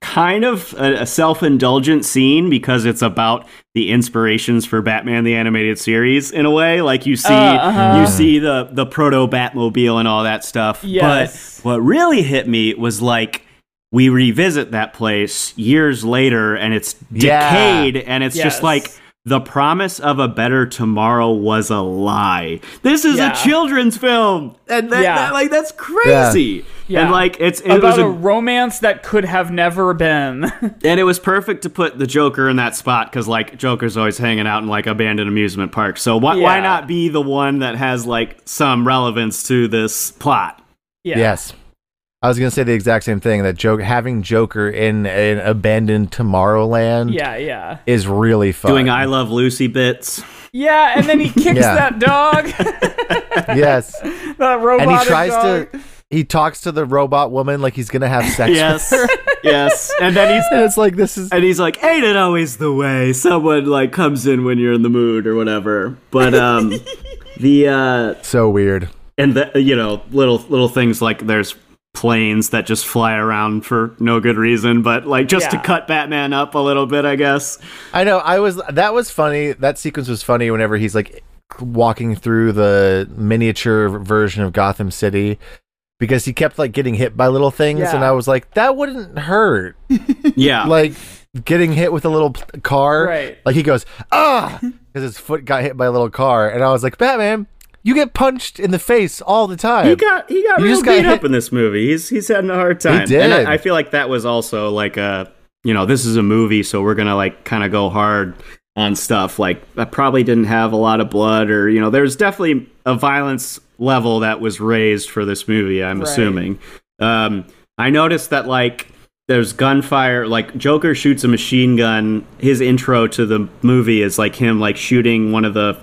kind of a, a self-indulgent scene because it's about the inspirations for Batman the animated series in a way like you see Uh, uh-huh. you see the the proto Batmobile and all that stuff Yes. but what really hit me was like we revisit that place years later and it's Yeah. decayed and it's Yes. just like the promise of a better tomorrow was a lie. This is Yeah. a children's film, and that, Yeah. that- like that's crazy. Yeah. And like it's it About was a, a, romance that could have never been. and it was perfect to put the Joker in that spot because like Joker's always hanging out in like abandoned amusement parks. So why why not be the one that has like some relevance to this plot? yeah. Yes. I was gonna say the exact same thing. That joke having Joker in an abandoned Tomorrowland Yeah, yeah. is really fun. Doing I Love Lucy bits. Yeah, and then he kicks Yeah. that dog. yes, that robot. and he tries to. He talks to the robot woman like he's gonna have sex. Yes, with her. yes. And then he's and it's like this is and he's like, "Ain't it always the way? Someone like comes in when you're in the mood or whatever." But um, the uh, so weird. and the you know little little things like there's planes that just fly around for no good reason, but like just Yeah. to cut Batman up a little bit, I guess. I know. I was. That was funny. That sequence was funny. Whenever he's like walking through the miniature version of Gotham City, because he kept like getting hit by little things, Yeah. and I was like, that wouldn't hurt. Yeah, like getting hit with a little car. Right. Like he goes ah because his foot got hit by a little car, and I was like, Batman, you get punched in the face all the time. he got he got You real just got beat hit- up in this movie. He's he's having a hard time. He did. And I, I feel like that was also like a you know, this is a movie, so we're gonna like kind of go hard on stuff. Like that probably didn't have a lot of blood, or you know, there's definitely a violence level that was raised for this movie. I'm Right. assuming. Um, I noticed that like there's gunfire like joker shoots a machine gun his intro to the movie is like him like shooting one of the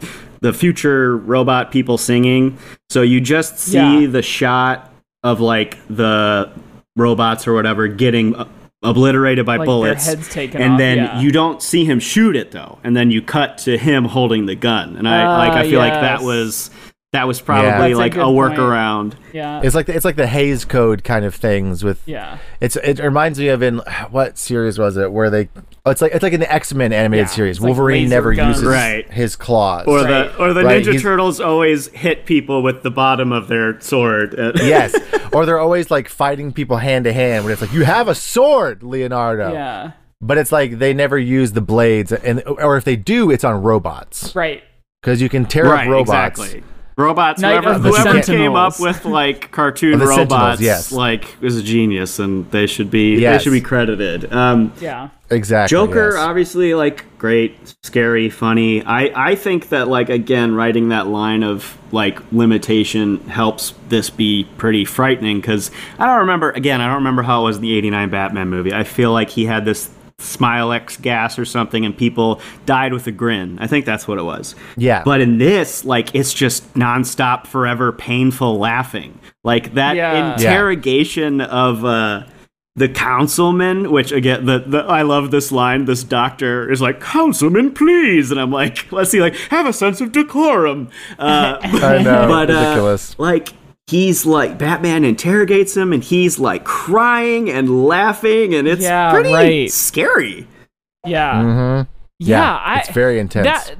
the future robot people singing. So you just see Yeah. the shot of like the robots or whatever getting uh, obliterated by Like, bullets. and off, then yeah. you don't see him shoot it though. And then you cut to him holding the gun. And i Ah, like i feel like that was that was probably Yeah. That's a like a, good point. workaround Yeah. It's like the, it's like the Hays Code kind of things with yeah. It's it reminds me of in what series was it where they oh, it's like it's like in the X Men animated Yeah, series. it's like Wolverine never guns. uses Right. his claws. or Right. the or the Right, ninja he's- turtles always hit people with the bottom of their sword yes, or they're always like fighting people hand to hand. when it's like you have a sword, Leonardo. Yeah. But it's like they never use the blades, and or if they do, it's on robots Right. because you can tear right up robots. exactly robots Night whoever, whoever came up with like cartoon Of the Sentinels, robots yes. like is a genius and they should be they should be credited um Yeah. Exactly. Joker, yes. obviously, like great, scary, funny. I I think that like again, writing that line of like limitation helps this be pretty frightening because I don't remember. Again, I don't remember how it was in the '89 Batman movie. I feel like he had this Smilex gas or something, and people died with a grin. I think that's what it was. Yeah. But in this, like, it's just nonstop, forever, painful laughing. Like that Yeah. interrogation of. uh the councilman, which again, the, the I love this line. This doctor is like, "Councilman, please," and I'm like, "Let's see, like, have a sense of decorum." Uh, I know, but uh, ridiculous. like, he's like, Batman interrogates him, and he's like crying and laughing, and it's Yeah, pretty right. scary. Yeah. Mm-hmm. Yeah. I, it's very intense. That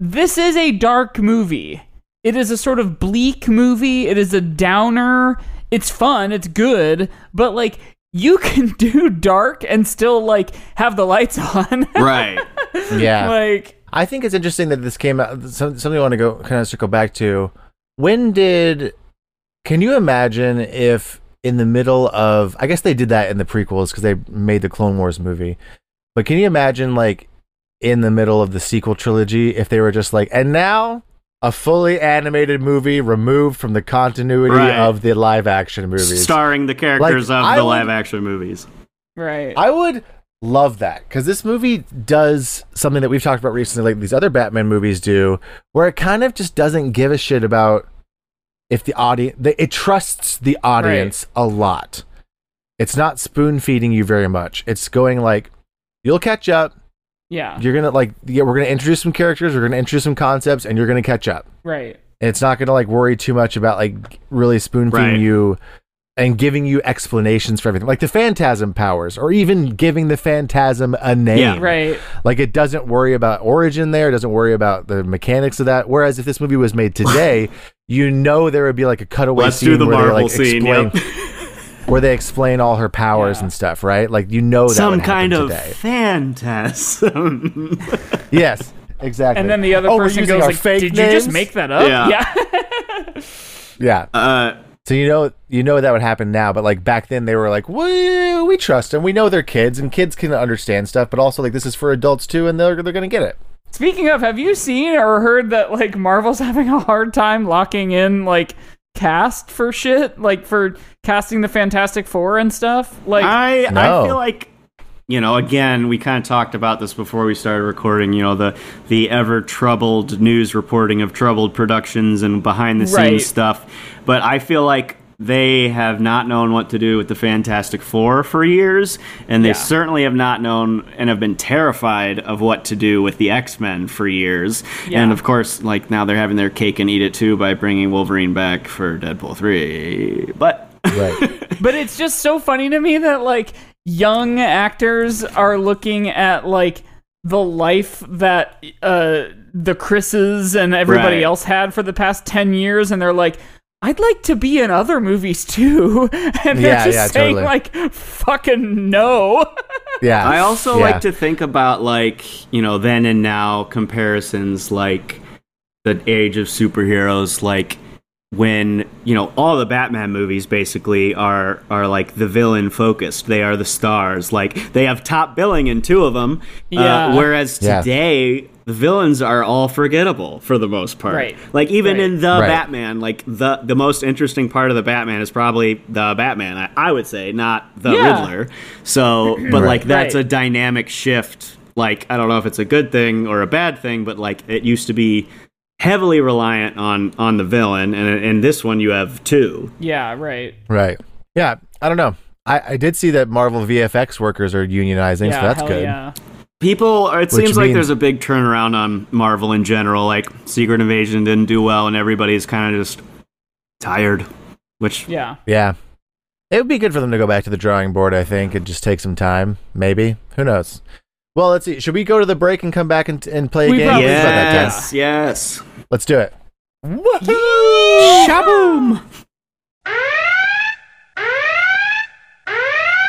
this is a dark movie. It is a sort of bleak movie. It is a downer. It's fun. It's good, but like you can do dark and still like have the lights on. Right. yeah. like I think it's interesting that this came out. Something I want to go kind of circle back to. When did? Can you imagine if in the middle of? I guess they did that in the prequels because they made the Clone Wars movie. But can you imagine like in the middle of the sequel trilogy if they were just like, and now a fully animated movie removed from the continuity Right. of the live action movies? Starring the characters Like, of I the would- live action movies. right. I would love that because this movie does something that we've talked about recently, like these other Batman movies do, where it kind of just doesn't give a shit about if the audience, it trusts the audience a lot. It's not spoon feeding you very much. It's going like, you'll catch up. yeah. You're gonna like, yeah, we're gonna introduce some characters, we're gonna introduce some concepts, and you're gonna catch up. Right. And it's not gonna like worry too much about like really spoon feeding Right. you and giving you explanations for everything, like the phantasm powers, or even giving the phantasm a name. Yeah. Right. Like it doesn't worry about origin there, it doesn't worry about the mechanics of that. Whereas if this movie was made today, you know there would be like a cutaway Let's scene do the where Marvel they like scene. explain Yep. where they explain all her powers Yeah. and stuff, right? Like you know that Some would kind of today. phantasm. yes, exactly. And then the other oh, person goes like, fake "Did you just make that up?" Yeah. Yeah. Yeah. uh, So you know you know that would happen now, but like back then they were like, we we trust them. We know they're kids, and kids can understand stuff. But also like this is for adults too, and they're they're gonna get it. Speaking of, have you seen or heard that like Marvel's having a hard time locking in like cast for shit, like for casting the Fantastic Four and stuff? Like, I No. I feel like you know again we kind of talked about this before we started recording. You know the the ever troubled news reporting of troubled productions and behind the scenes Right. stuff, but I feel like. They have not known what to do with the Fantastic Four for years, and they Yeah. certainly have not known and have been terrified of what to do with the X Men for years. Yeah. And of course, like now they're having their cake and eat it too by bringing Wolverine back for Deadpool three. But Right. but it's just so funny to me that like young actors are looking at like the life that uh the Chris's and everybody Right. else had for the past 10 years and they're like I'd like to be in other movies too. And they're Yeah, just yeah, saying totally. like fucking no. Yeah. I also Yeah. like to think about like you know then and now comparisons, like the age of superheroes. Like when you know all the Batman movies basically are are like the villain focused. They are the stars. Like they have top billing in two of them. Yeah. Uh, whereas Yeah. today the villains are all forgettable for the most part. Right. Like even Right. in the Right. Batman, like the the most interesting part of the Batman is probably the Batman. I, I would say not the Yeah. Riddler. So, but like that's Right. a dynamic shift. Like I don't know if it's a good thing or a bad thing, but like it used to be heavily reliant on on the villain, and in this one you have two. Yeah, right. Right. Yeah. I don't know. I, I did see that Marvel VFX workers are unionizing, yeah, so that's hell good. yeah. People, it Which seems like means- there's a big turnaround on Marvel in general. Like Secret Invasion didn't do well, and everybody's kind of just tired. Which Yeah. Yeah. It would be good for them to go back to the drawing board, I think, and just take some time. Maybe. Who knows? Well, let's see. Should we go to the break and come back and, and play a We game? probably What about that, yes, yes. Let's do it. Shaboom!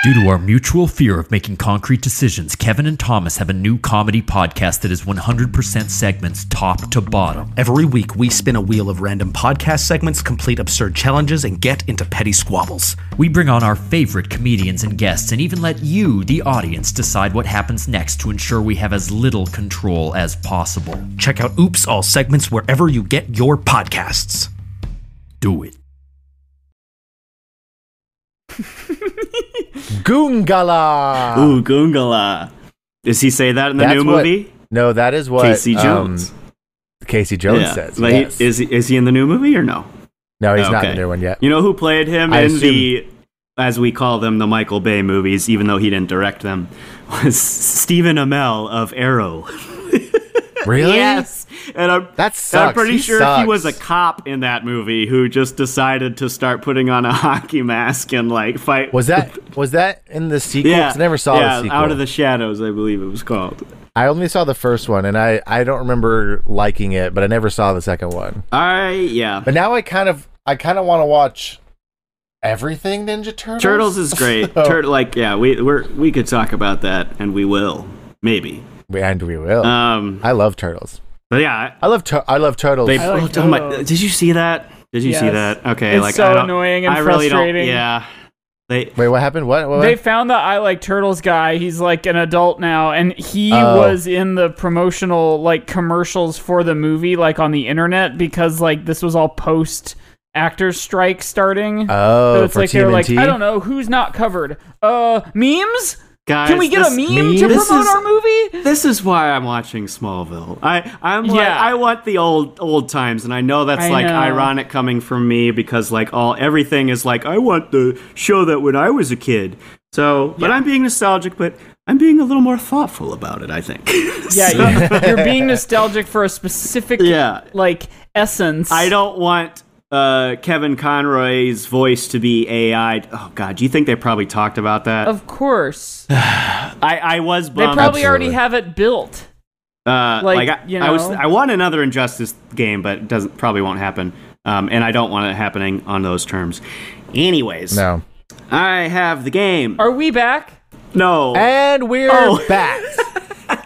Due to our mutual fear of making concrete decisions, Kevin and Thomas have a new comedy podcast that is 100% segments top to bottom. Every week, we spin a wheel of random podcast segments, complete absurd challenges, and get into petty squabbles. We bring on our favorite comedians and guests and even let you, the audience, decide what happens next to ensure we have as little control as possible. Check out Oops All segments wherever you get your podcasts. Do it. Goongala. Ooh, Goongala. Does he say that in the That's new what movie? No, that is what Casey um, Jones. Casey Jones yeah. says. He- yes. is, he, is he in the new movie or no? no, he's not in the new one yet. You know who played him I in assume- the, as we call them, the Michael Bay movies, even though he didn't direct them, was Stephen Amell of Arrow. Really? Yes. And I'm, That I'm pretty He sure he was a cop in that movie who just decided to start putting on a hockey mask and like fight. Was that was that in the sequel? Yeah. I never saw yeah, the sequel. Out of the Shadows, I believe it was called. I only saw the first one, and I I don't remember liking it, but I never saw the second one. I yeah. But now I kind of I kind of want to watch everything Ninja Turtles. Turtles is great. So- Tur- like yeah, we we're, we could talk about that, and we will maybe. And we will. Um, I love turtles. but yeah, I love tur- I love turtles. they. I like oh, my, did you see that? Did you see that? Okay, It's like so I don't, annoying and I really frustrating. don't. Yeah, they. Wait, what happened? What? what They found the I Like Turtles guy. He's like an adult now, and he Oh. was in the promotional like commercials for the movie, like on the internet, because like this was all post actors strike starting. oh, so it's for like they're like, I don't know who's not covered. Uh, memes. Guys, Can we get a meme memes? to promote is- our movie? This is why I'm watching Smallville. I I'm like I want the old old times, and I know that's I like know. ironic coming from me because like all everything is like I want the show that when I was a kid. So, but Yeah. I'm being nostalgic, but I'm being a little more thoughtful about it. I think. Yeah, you're, you're being nostalgic for a specific Yeah. like essence. I don't want uh, Kevin Conroy's voice to be AI. Oh God, do you think they probably talked about that? Of course, I I was bummed. they bummed. probably already have it built. Uh, Like, like, I, you I was. I want another Injustice game, but it doesn't probably won't happen. Um, and I don't want it happening on those terms. Anyways, No. I have the game. Are we back? no, And we're Oh. back.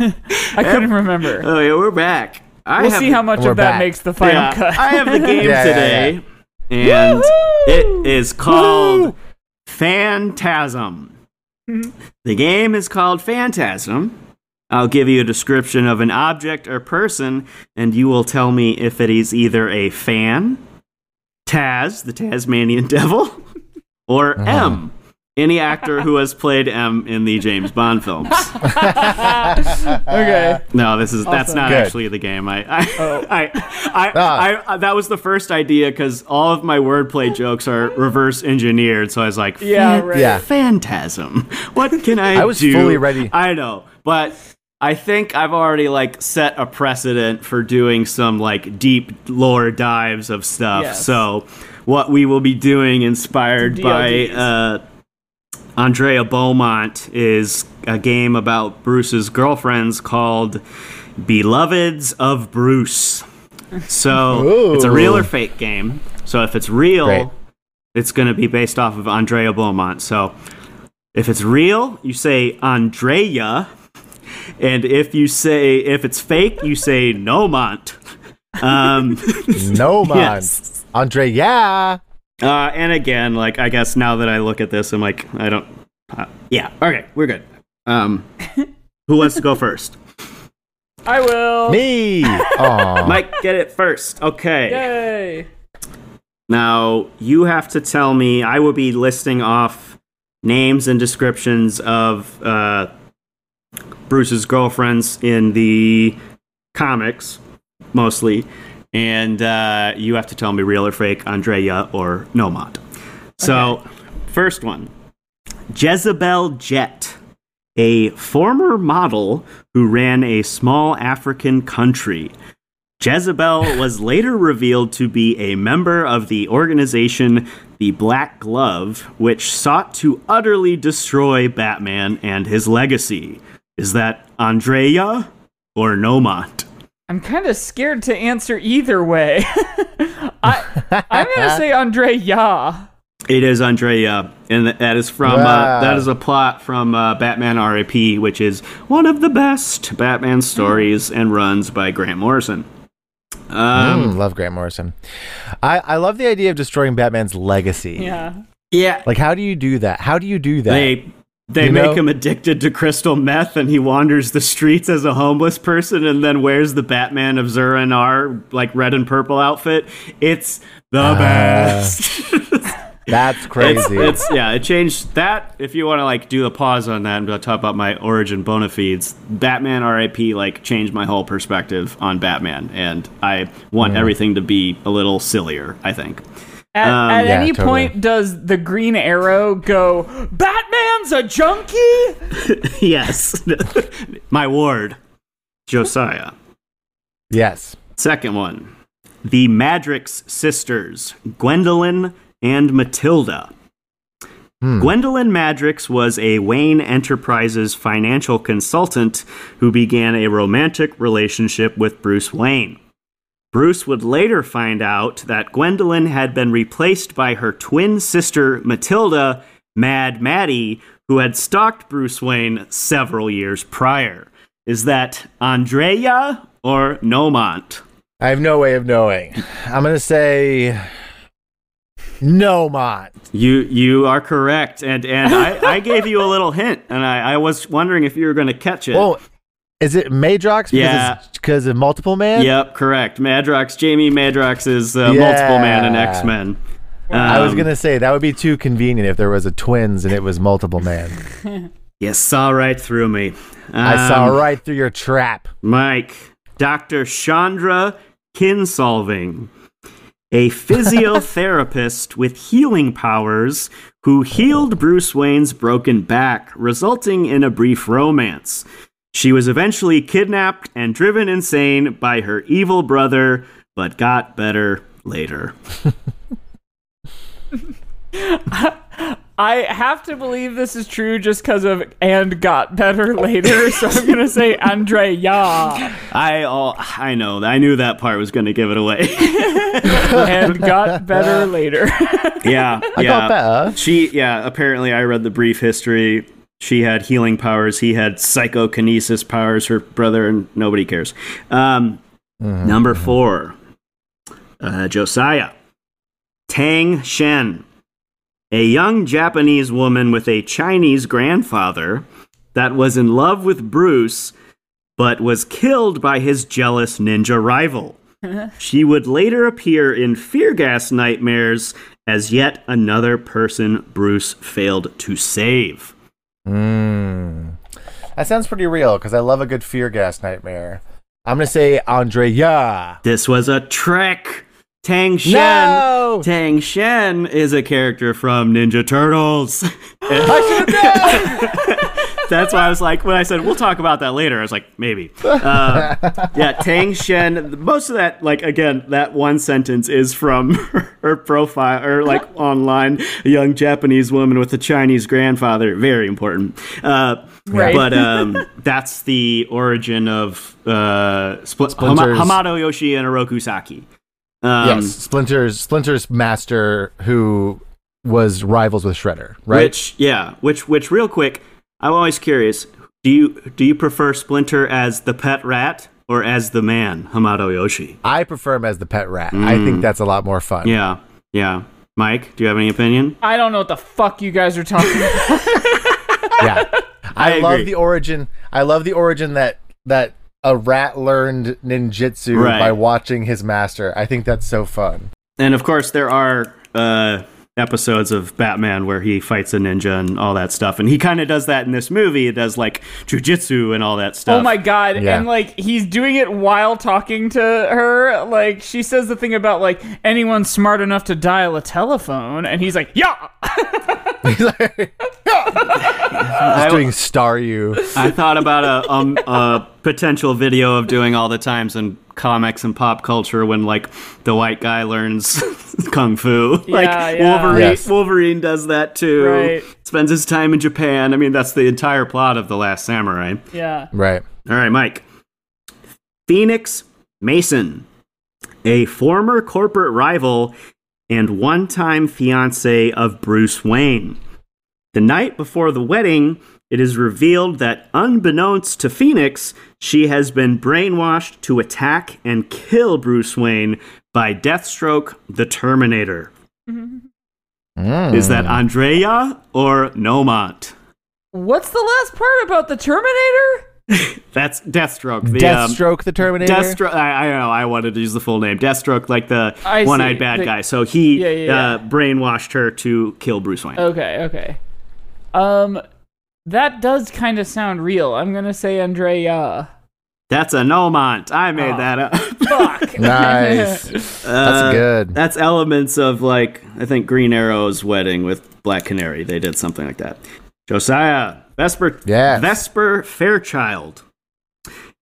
I couldn't remember. oh yeah, we're back. I We'll see how much We're of that back. makes the final yeah, cut. I have the game Yeah, yeah, today, and it is called Phantasm. Mm-hmm. The game is called Phantasm. I'll give you a description of an object or person, and you will tell me if it is either a fan, Taz, the Tasmanian Devil, or uh-huh. M, any actor who has played M in the James Bond films. okay. No, this is that's not Good. actually the game. I I Oh. I, I, Ah. I, I- that was the first idea because all of my wordplay jokes are reverse engineered. So I was like, Yeah, right. Yeah. phantasm. What can I? I was do?" fully ready. I know, but I think I've already like set a precedent for doing some like deep lore dives of stuff. Yes. So what we will be doing, inspired Some by. Uh, Andrea Beaumont is a game about Bruce's girlfriends called Beloveds of Bruce. So Ooh. it's a real or fake game. So if it's real, Great. it's going to be based off of Andrea Beaumont. So if it's real, you say Andrea. And if you say if it's fake, you say Nomont. Um, No man. Yes. Andre, yeah. Uh, and again, like I guess now that I look at this, I'm like, I don't. Uh, yeah. Okay, we're good. Um, who wants to go first? I will. Me. Aw. Mike, get it first. Okay. Yay. Now, you have to tell me, I will be listing off names and descriptions of uh, Bruce's girlfriends in the comics, mostly. And uh, you have to tell me real or fake, Andrea or Nomont. So, first one Jezebel Jet, a former model who ran a small African country. Jezebel was later revealed to be a member of the organization the Black Glove, which sought to utterly destroy Batman and his legacy. Is that Andrea or Nomont? I'm kind of scared to answer either way. I, I'm gonna say Andre Ya. It is Andre Andrea, and that is from uh, that is a plot from uh, Batman R.I.P., which is one of the best Batman stories and runs by Grant Morrison. Um, Mm, love Grant Morrison. I, I love the idea of destroying Batman's legacy. Yeah. Yeah, Like, how do you do that? How do you do that? They they You make know? him addicted to crystal meth, and he wanders the streets as a homeless person, and then wears the Batman of Zur-En-Arr like red and purple outfit. It's the Ah. best. That's crazy. It's, it's yeah. It changed that. If you want to like do a pause on that and talk about my origin bona fides, Batman R.I.P. like changed my whole perspective on Batman, and I want everything to be a little sillier. I think. At, Um, at Yeah, any totally. point, does the Green Arrow go, Batman's a junkie? yes, my ward, Josiah. yes. Second one, the Madrix sisters, Gwendolyn and Matilda. Gwendolyn Madrix was a Wayne Enterprises financial consultant who began a romantic relationship with Bruce Wayne. Bruce would later find out that Gwendolyn had been replaced by her twin sister Matilda, Mad Maddie, who had stalked Bruce Wayne several years prior. Is that Andrea or Nomont? I have no way of knowing. I'm going to say no, Mont. You you are correct, and and I, I gave you a little hint, and I, I was wondering if you were going to catch it. Oh, is it Madrox? Because Yeah. because of multiple man? Yep, correct. Madrox, Jamie Madrox is uh, multiple man in X Men. I was going to say that would be too convenient if there was a twins and it was multiple man. You saw right through me. I saw Um, right through your trap. Mike, Dr. Shondra Kinsolving, a physiotherapist with healing powers who healed Bruce Wayne's broken back, resulting in a brief romance. She was eventually kidnapped and driven insane by her evil brother, but got better later. I have to believe this is true just because of and got better later, so I'm gonna say Andre Ya I all I know. I knew that part was going to give it away. and got better later. yeah, I yeah. got better. She, yeah, apparently I read the brief history. She had healing powers. He had psychokinesis powers, her brother, and nobody cares. Um, Number four, uh, Josiah. Tang Shen, a young Japanese woman with a Chinese grandfather that was in love with Bruce, but was killed by his jealous ninja rival. She would later appear in Fear Gas Nightmares as yet another person Bruce failed to save. Mm. That sounds pretty real because I love a good fear gas nightmare. I'm going to say Andrea. This was a trick. Tang Shen. No! Tang Shen is a character from Ninja Turtles. That's why I was like, when I said we'll talk about that later, I was like, maybe. Uh, yeah, Tang Shen. Most of that, like again, that one sentence is from her profile or like online. A young Japanese woman with a Chinese grandfather. Very important. Uh, Right. But um, that's the origin of uh, Spl- Hama- Splinters. Hamato Yoshi and Oroku Saki. Um, yes, Splinter's Splinter's master who was rivals with Shredder, right? Which, yeah, which, which, real quick, I'm always curious. Do you do you prefer Splinter as the pet rat or as the man, Hamato Yoshi? I prefer him as the pet rat. I think that's a lot more fun. Yeah, yeah. Mike, do you have any opinion? I don't know what the fuck you guys are talking about. Yeah. I, I love the origin. I love the origin that that a rat learned ninjutsu Right. by watching his master. I think that's so fun. And of course, there are uh, episodes of Batman where he fights a ninja and all that stuff. And he kind of does that in this movie. It does like jujitsu and all that stuff. Oh my god! Yeah. And like he's doing it while talking to her. Like she says the thing about like anyone smart enough to dial a telephone, and he's like, "Yeah." He's like, He's doing Star You. I thought about a, um, a potential video of doing all the times in comics and pop culture when like the white guy learns kung fu. like Yeah, yeah. Wolverine, Yes. Wolverine does that too. Right. Spends his time in Japan. I mean, that's the entire plot of the Last Samurai. Yeah. Right. All right, Mike. Phoenix Mason, a former corporate rival and one time fiance of Bruce Wayne. The night before the wedding, it is revealed that, unbeknownst to Phoenix, she has been brainwashed to attack and kill Bruce Wayne by Deathstroke the Terminator. Mm. Is that Andrea or Nomont? What's the last part about the Terminator? That's Deathstroke. The, um, Deathstroke the Terminator? Deathstroke. I, I don't know. I wanted to use the full name. Deathstroke, like the I one-eyed bad The- guy. So he Yeah, yeah, Uh, yeah. brainwashed her to kill Bruce Wayne. Okay. Okay. Um, that does kind of sound real. I'm gonna say Andrea. That's a Nomont. I made Oh. that up. Fuck. Nice. That's Uh, good. That's elements of like I think Green Arrow's wedding with Black Canary. They did something like that. Josiah Vesper. Yes. Vesper Fairchild.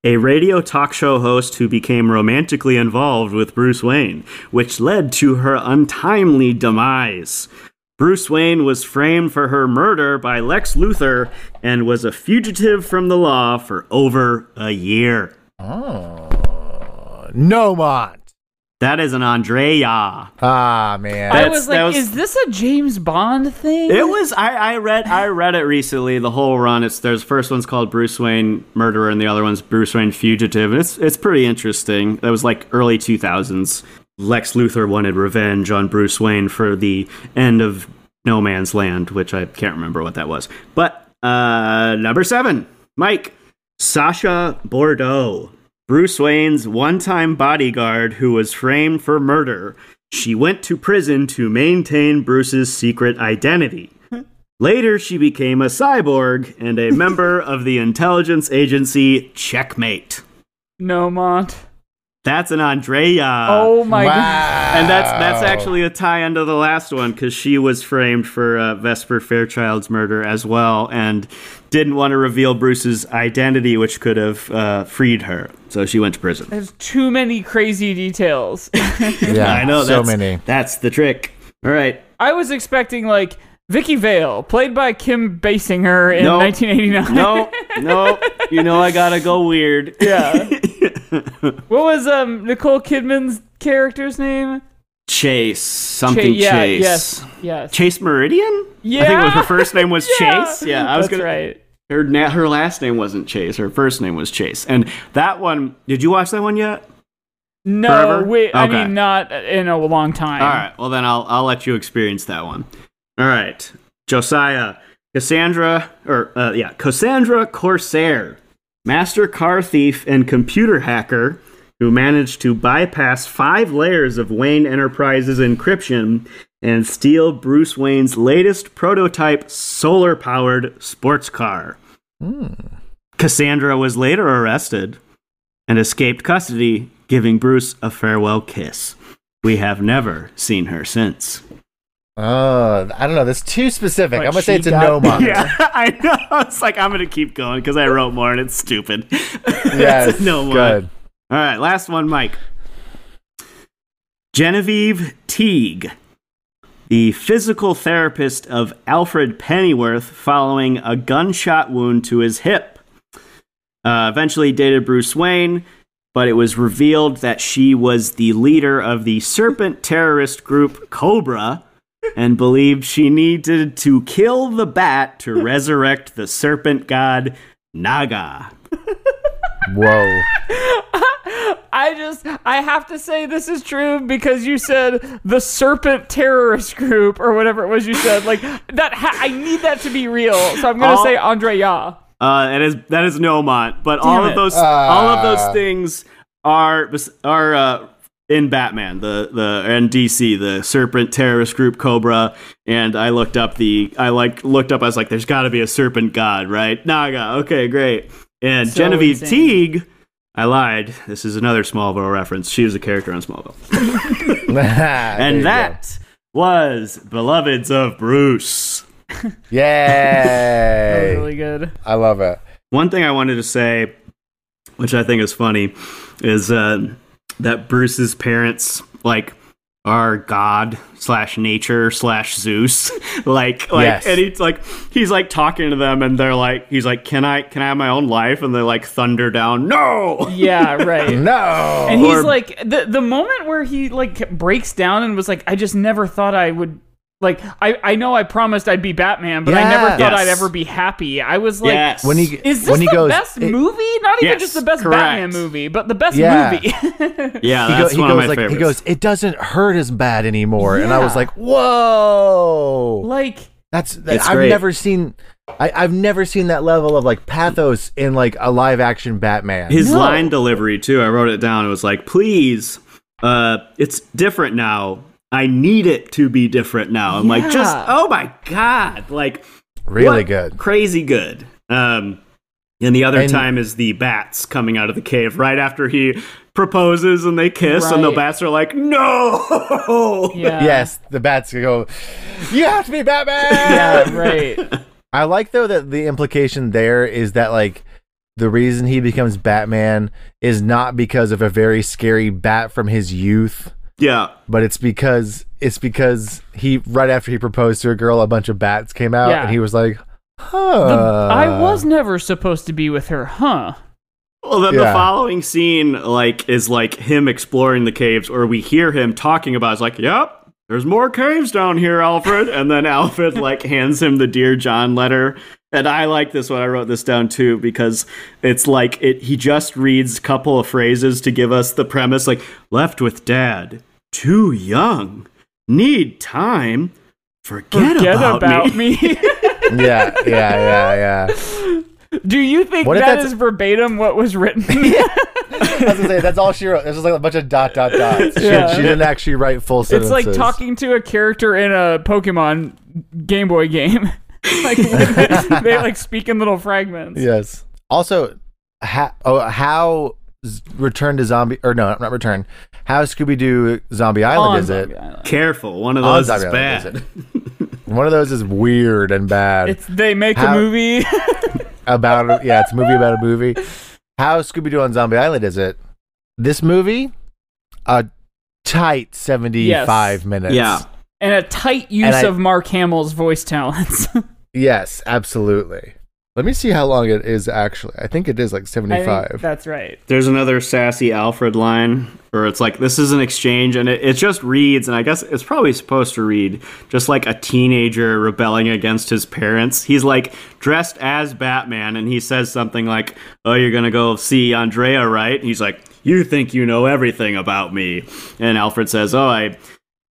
A radio talk show host who became romantically involved with Bruce Wayne, which led to her untimely demise. Bruce Wayne was framed for her murder by Lex Luthor and was a fugitive from the law for over a year. Oh. Nomont. That is an Andrea. Ah, man. I was like, was- is this a James Bond thing? It was I, I read I read it recently the whole run. It's there's first one's called Bruce Wayne Murderer and the other one's Bruce Wayne Fugitive. And it's it's pretty interesting. That was like early 2000s. Lex Luthor wanted revenge on Bruce Wayne for the end of No Man's Land, which I can't remember what that was. But uh number 7, Mike Sasha Bordeaux, Bruce Wayne's one-time bodyguard who was framed for murder. She went to prison to maintain Bruce's secret identity. Later, she became a cyborg and a member of the intelligence agency Checkmate. no Mont. That's an Andrea. Oh my wow. god. And that's that's actually a tie into the last one because she was framed for uh, Vesper Fairchild's murder as well, and didn't want to reveal Bruce's identity, which could have uh, freed her. So she went to prison. There's too many crazy details. yeah, I know so that's, many. That's the trick. All right. I was expecting like Vicki Vale, played by Kim Basinger in No. 1989. No, no. You know I gotta go weird. Yeah. what was um Nicole Kidman's character's name? Chase. Something Cha- yeah, Chase. Yes. Yes. Chase Meridian? Yeah. I think was her first name was Yeah. Chase. Yeah, I was That's gonna. right. Her na- her last name wasn't Chase. Her first name was Chase. And that one, did you watch that one yet? No, Forever? wait. I mean, not in a long time. All right. Well, then I'll I'll let you experience that one. All right, Josiah, Cassandra, or uh, yeah, Cassandra Corsair, master car thief and computer hacker who managed to bypass five layers of Wayne Enterprises encryption and steal Bruce Wayne's latest prototype solar-powered sports car. Cassandra was later arrested and escaped custody, giving Bruce a farewell kiss. We have never seen her since. Oh, I don't know. That's too specific. But I'm gonna say it's a got- Nomont. Yeah, I know. It's like I'm gonna keep going because I wrote more and it's stupid. Yes, no more. good. All right, last one, Mike. Genevieve Teague, the physical therapist of Alfred Pennyworth following a gunshot wound to his hip. Uh, eventually dated Bruce Wayne, but it was revealed that she was the leader of the serpent terrorist group Cobra and believed she needed to kill the bat to resurrect the serpent god Naga. Whoa. I just I have to say this is true because you said the serpent terrorist group or whatever it was you said. Like that ha- I need that to be real. So I'm going to All- say Andre Ya. Uh, that is that is Nomont, but all Damn of it. those all of those things are are uh, in Batman, the the and DC, the Serpent terrorist group Cobra, and I looked up the I like looked up. I was like, "There's got to be a Serpent God, right?" Naga, okay, great. And So Genevieve insane. Teague, I lied. This is another Smallville reference. She was a character on Smallville, There you and go. that was Beloveds of Bruce. That was Yay. really good. I love it. One thing I wanted to say, which I think is funny, is uh, that Bruce's parents like are God slash nature slash Zeus. like like Yes. and he's like he's like talking to them and they're like he's like, Can I can I have my own life? And they like thunder down, No Yeah, right. No. And he's Or- like the the moment where he like breaks down and was like, I just never thought I would like I I know I promised I'd be Batman, but I never thought Yes. I'd ever be happy. I was like, Yes. when he is this when he the goes, best it- movie? Not even Yes, just the best correct. Batman movie, but the best Yeah. movie. Yeah, he, go- that's he one goes of my like favorites. he goes. It doesn't hurt as bad anymore, and I was like, whoa. like That's that, It's I've great. never seen. I, I've never seen that level of like pathos in like a live action Batman. His No. line delivery too. I wrote it down. It was like, "Please, uh, it's different now. I need it to be different now." I'm like, just oh my god, like really good. crazy good. Um, and the other And- time is the bats coming out of the cave right after he proposes and they kiss, and the bats are like, "No." yeah. yes, the bats go. You have to be Batman. Yeah, right. I like though that the implication there is that like the reason he becomes Batman is not because of a very scary bat from his youth, yeah. but it's because it's because he right after he proposed to a girl, a bunch of bats came out, Yeah. and he was like, The- "Huh." I was never supposed to be with her, huh? Well, then the Yeah. following scene, like, is like him exploring the caves, or we hear him talking about. It's like, "Yep, there's more caves down here, Alfred." and then Alfred like hands him the Dear John letter, and I like this one. I wrote this down too because it's like it. He just reads a couple of phrases to give us the premise, like "left with dad, too young, need time." Forget, Forget about, about me. me. yeah, yeah, yeah, yeah. Do you think What that's- verbatim what was written? I was gonna say that's all she wrote. There's just like a bunch of dot dot dots. She, Yeah. she didn't actually write full sentences. It's like talking to a character in a Pokemon Game Boy game. like when they like speak in little fragments. Yes. Also, ha- oh, how Z- Return to Zombie or no, not Return. How Scooby Doo Zombie Island On is it? Island. Careful, one of oh, those Zombie is Island, bad. is One of those is weird and bad. It's they make How- a movie. about yeah, it's a movie about a movie. How Scooby Doo on Zombie Island is it? This movie, a tight seventy-five minutes. Yeah. and a tight use I- of Mark Hamill's voice talents. Yes, absolutely. Let me see how long it is actually. I think it is like I seventy-five. that's right. There's another sassy Alfred line where it's like, this is an exchange, and it, it just reads, and I guess it's probably supposed to read just like a teenager rebelling against his parents. He's like dressed as Batman, and he says something like, Oh, you're gonna go see Andrea, right? And he's like, You think you know everything about me. And Alfred says, Oh, I.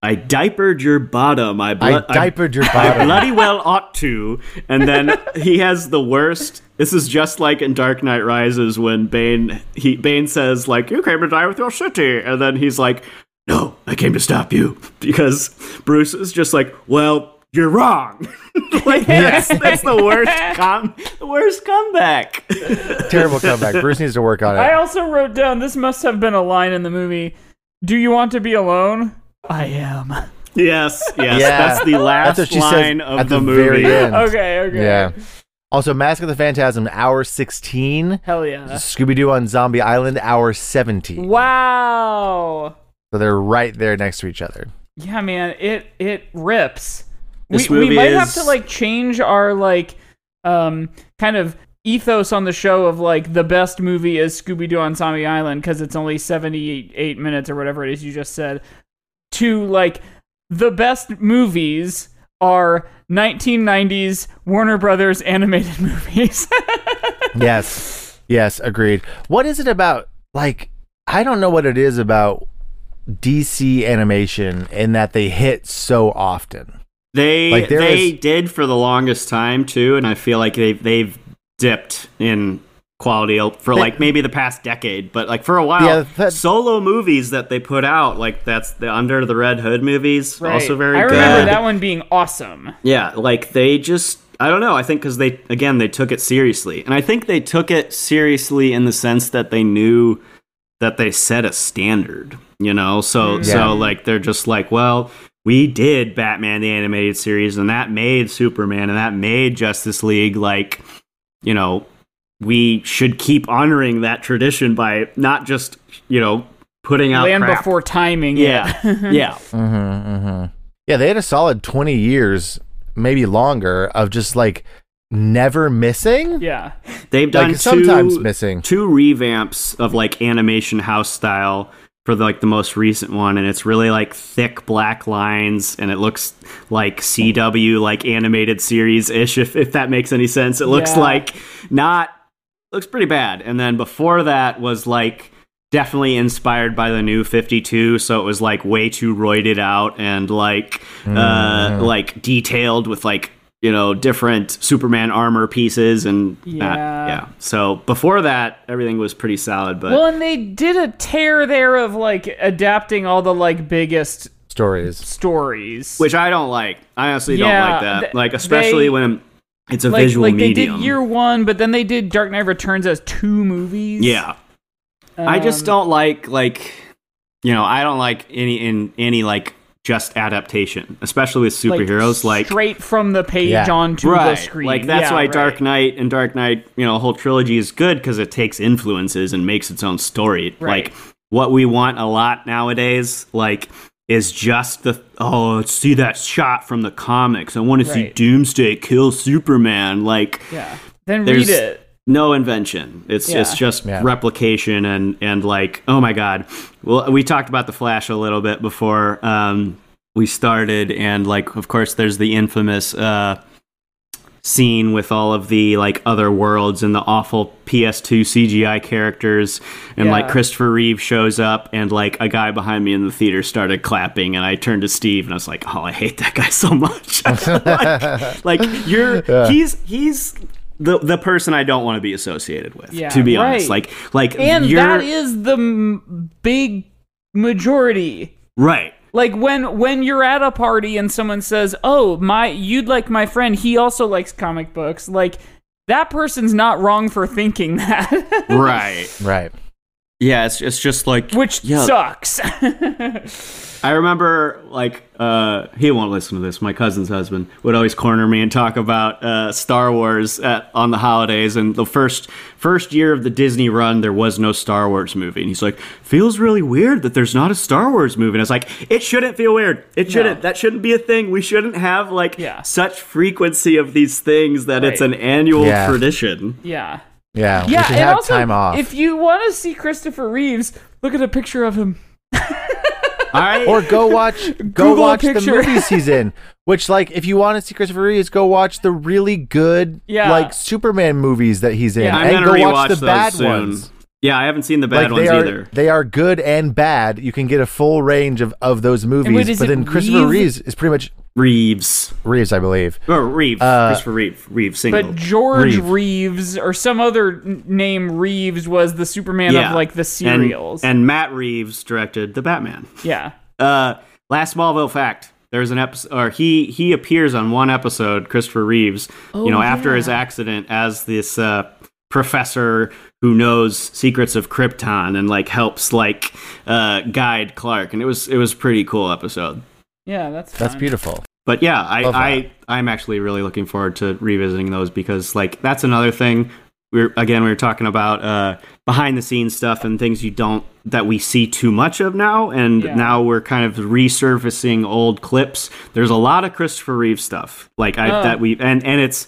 I diapered your bottom. I, blo- I diapered your bottom. I bloody well ought to. And then he has the worst. This is just like in Dark Knight Rises when Bane he Bane says like you came to die with your city, and then he's like, no, I came to stop you because Bruce is just like, well, you're wrong. like that's, that's the worst com the worst comeback. Terrible comeback. Bruce needs to work on it. I also wrote down this must have been a line in the movie. Do you want to be alone? I am. yes, yes, Yeah. that's the last That's what she line says of at the, the movie. very end. Okay, okay. Yeah. Also, Mask of the Phantasm, hour sixteen. Hell yeah. Scooby Doo on Zombie Island, hour 17. Wow. So they're right there next to each other. Yeah, man, it it rips. This we we movie might have to like change our like um kind of ethos on the show of like the best movie is Scooby Doo on Zombie Island because it's only 78 minutes or whatever it is you just said to like the best movies are 1990s Warner Brothers animated movies. Yes. Yes, agreed. What is it about? Like, I don't know what it is about DC animation in that they hit so often. They Like, they is- did for the longest time too, and I feel like they've they've dipped in quality for like maybe the past decade, but like for a while, Yeah, that- solo movies that they put out, like that's the Under the Red Hood movies, also very I good. remember that one being awesome. Yeah, like they just I don't know. I think because they again they took it seriously, and I think they took it seriously in the sense that they knew that they set a standard. You know, so mm-hmm. Yeah. so like they're just like, well, we did Batman the animated series, and that made Superman, and that made Justice League. Like, you know, we should keep honoring that tradition by not just you know putting out Land crap. before timing. Yeah, yeah. Mm-hmm, mm-hmm. Yeah, they had a solid 20 years, maybe longer, of just like never missing. yeah. They've done Like sometimes missing. two revamps of like animation house style for the, like the most recent one, and it's really like thick black lines, and it looks like CW like animated series ish. If if that makes any sense, it looks Yeah. like not looks pretty bad. And then before that was like definitely inspired by the new 52 so it was like way too roided out and like uh like detailed with like you know different superman armor pieces and that- Yeah. yeah so before that everything was pretty solid but Well, and they did a tear there of like adapting all the like biggest Stories. stories. which i don't like i honestly don't like that th- like especially they- when it's a like, visual like medium they did year one, but then they did Dark Knight Returns as two movies. yeah i just Um, don't like like you know i don't like any in any like just adaptation especially with superheroes like straight from the page Yeah. onto the screen. Like that's Yeah, why right. Dark Knight and Dark Knight, you know, a whole trilogy is good because it takes influences and makes its own story. Right. Like what we want a lot nowadays, like is just the oh, let's see that shot from the comics. I want to see Right. Doomsday kill Superman. Like Yeah. Then read it. no invention. It's Yeah. it's just Yeah. replication and and like oh my god. Well, we talked about the Flash a little bit before um, we started, and like of course there's the infamous uh, scene with all of the like other worlds and the awful PS2 CGI characters, and like Christopher Reeve shows up, and like a guy behind me in the theater started clapping, and I turned to Steve and I was like, oh, I hate that guy so much. like, like, you're he's he's. The, the person I don't want to be associated with, Yeah, to be honest, like like And that is the m- big majority. right, Like when when you're at a party and someone says, "Oh, my you'd like my friend, he also likes comic books." Like that person's not wrong for thinking that, right, Right. yeah. It's it's just like which yeah, sucks. I remember like uh, he won't listen to this. My cousin's husband would always corner me and talk about uh, Star Wars at, on the holidays. And the first first year of the Disney run, there was no Star Wars movie. And he's like, "Feels really weird that there's not a Star Wars movie." And I was like, "It shouldn't feel weird. It shouldn't. That shouldn't be a thing. We shouldn't have like Yeah. such frequency of these things that it's an annual Yeah. tradition." yeah. Yeah. we Yeah, should and have also, time off. if you want to see Christopher Reeves, look at a picture of him. All right. or go watch go Google watch the picture. movies he's in. Which like if you want to see Christopher Reeves, go watch the really good Yeah. like Superman movies that he's in. Yeah. I'm and gonna go rewatch watch the those bad soon. ones. Yeah, I haven't seen the bad like ones they are either. they are good and bad. You can get a full range of, of those movies. is but it then Christopher Reeve? Reeves is pretty much Reeves Reeves, I believe. or Reeve, Uh, Christopher Reeve, Reeve single. But George Reeve. Reeves or some other name Reeves was the Superman of like the And- serials. And, Matt Reeves directed the Batman. yeah. Uh, last Smallville fact: there's an episode, or he he appears on one episode, Christopher Reeves. you know, after his accident, as this uh, professor who knows secrets of Krypton and like helps like uh, guide Clark, and it was it was a pretty cool episode. Yeah, that's That's fine. beautiful. But yeah, I, I I'm actually really looking forward to revisiting those because like that's another thing. We're again we were talking about uh, behind the scenes stuff and things you don't that we see too much of now, and Yeah. now we're kind of resurfacing old clips. There's a lot of Christopher Reeve stuff like I Oh. that we and and it's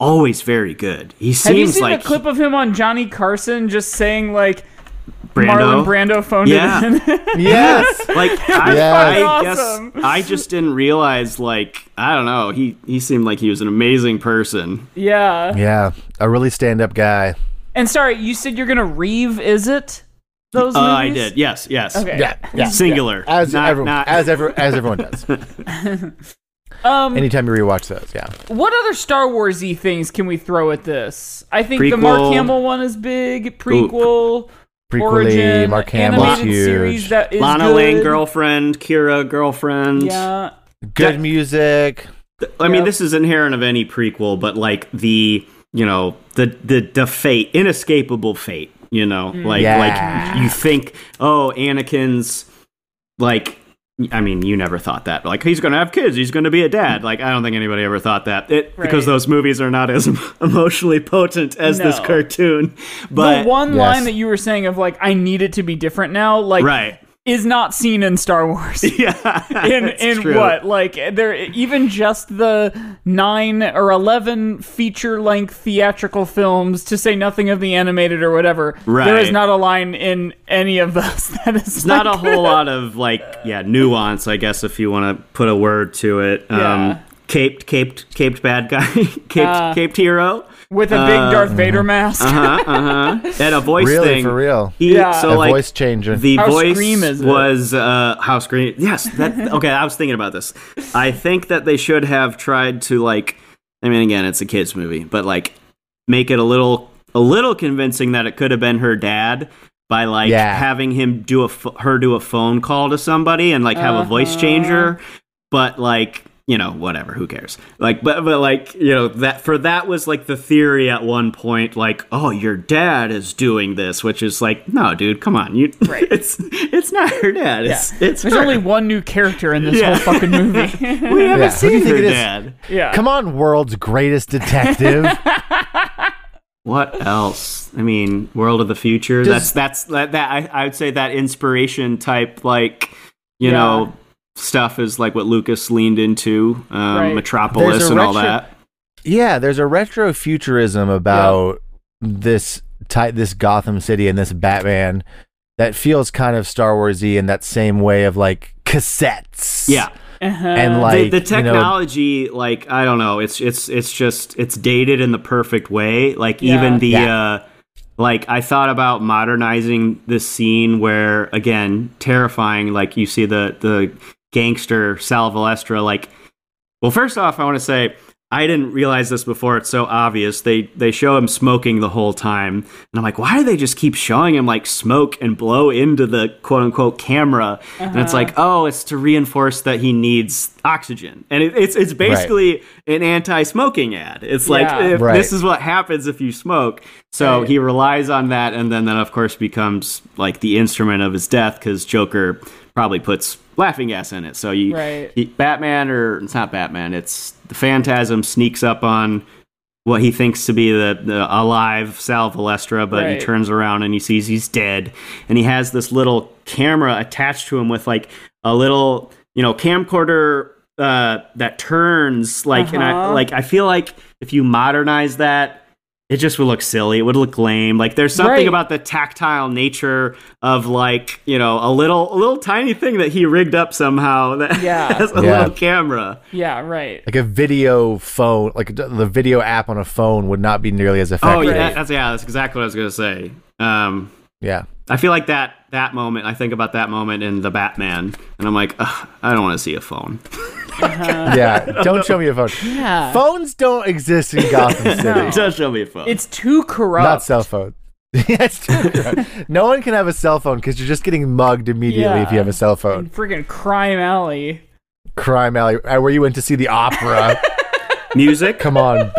always very good. He seems Have you seems seen like the clip of him on Johnny Carson just saying like Brando. Marlon Brando phoned Yeah. it in? Yes. like I, Yes. I Awesome. guess I just didn't realize like I don't know he he seemed like he was an amazing person. yeah. yeah. A really stand up guy. And sorry, you said you're gonna revisit those Uh, movies? I did. Yes. Yes. Okay. Yeah, yeah. Singular. As not, everyone, not- as every, as everyone does. Um, Anytime you rewatch those, yeah. what other Star Warsy things can we throw at this? I think the Mark Hamill one is big. Prequel, Prequely, origin, Mark Hamill's animated huge. series that is Lana good. Lang girlfriend, Qi'ra girlfriend. Yeah. Good That- music. I mean, this is inherent of any prequel, but like the you know the the the fate, inescapable fate. You know, like Yeah. like you think, oh, Anakin's like. I mean, you never thought that. Like he's going to have kids. He's going to be a dad. Like I don't think anybody ever thought that. It, because those movies are not as emotionally potent as this cartoon. But the one Yes. line that you were saying of like, I need it to be different now, like, right, is not seen in Star Wars. yeah. in in true. what like there even just the nine or eleven feature length theatrical films to say nothing of the animated or whatever Right. there is not a line in any of those that is It's not a whole lot of like yeah nuance, I guess, if you want to put a word to it. Yeah. Um, Caped, caped, caped bad guy, caped, Uh, caped hero. with a big uh, Darth Vader mask Uh huh. Uh huh. And a voice Really, thing for real. He, Yeah. So a like voice changer. the How voice Scream is was uh how scream yes that okay i was thinking about this i think that they should have tried to like i mean again it's a kids movie but like make it a little a little convincing that it could have been her dad by like Yeah. having him do a ph- her do a phone call to somebody and like have a voice Uh-huh. changer but like you know whatever who cares like but but like you know that for that was like the theory at one point like oh your dad is doing this which is like no dude come on you Right. it's it's not her dad yeah. it's it's there's her. only one new character in this Yeah. whole fucking movie we haven't Yeah, do you seen think her it is? dad yeah Come on, world's greatest detective. what else i mean world of the future Does- that's that's that, that I, I would say that inspiration type like you Yeah. know stuff is like what lucas leaned into um, Right. metropolis There's a and all that yeah, there's a retro futurism about this type, this Gotham City and this Batman that feels kind of Star Warsy in that same way of like cassettes. yeah Uh-huh. and the, like the you know, technology like i don't know it's it's it's just it's dated in the perfect way like Yeah. even the Yeah. uh like i thought about modernizing this scene where again terrifying like you see the the gangster sal Valestra, like well first off i want to say I didn't realize this before. It's so obvious. They they show him smoking the whole time, and I'm like, why do they just keep showing him like smoke and blow into the quote unquote camera? And it's uh-huh. like, oh, it's to reinforce that he needs oxygen, and it, it's it's basically an anti-smoking ad. It's like Yeah. if Right. this is what happens if you smoke. So Right. he relies on that, and then that of course becomes like the instrument of his death because Joker probably puts laughing gas in it. So you Right. he- Batman or it's not Batman, it's the Phantasm sneaks up on what he thinks to be the, the alive Sal Valestra, but Right. he turns around and he sees he's dead, and he has this little camera attached to him with like a little you know camcorder uh, that turns like, and I Uh-huh. like I feel like if you modernize that. It just would look silly. It would look lame. Like there's something Right. about the tactile nature of like you know a little a little tiny thing that he rigged up somehow that Yeah. has a Yeah. little camera. yeah right like a video phone, like the video app on a phone would not be nearly as effective. Oh yeah, that's yeah, that's exactly what I was gonna say. Um, yeah. I feel like that that moment. I think about that moment in the Batman, and I'm like, I don't want to see a phone. yeah. Don't show me a phone. yeah Phones don't exist in Gotham City. Don't show me a phone. it's too corrupt Not cell phones. Yes, true. no one can have a cell phone because you're just getting mugged immediately if you have a cell phone. freaking crime alley Crime Alley, uh, where you went to see the opera. music. Come on.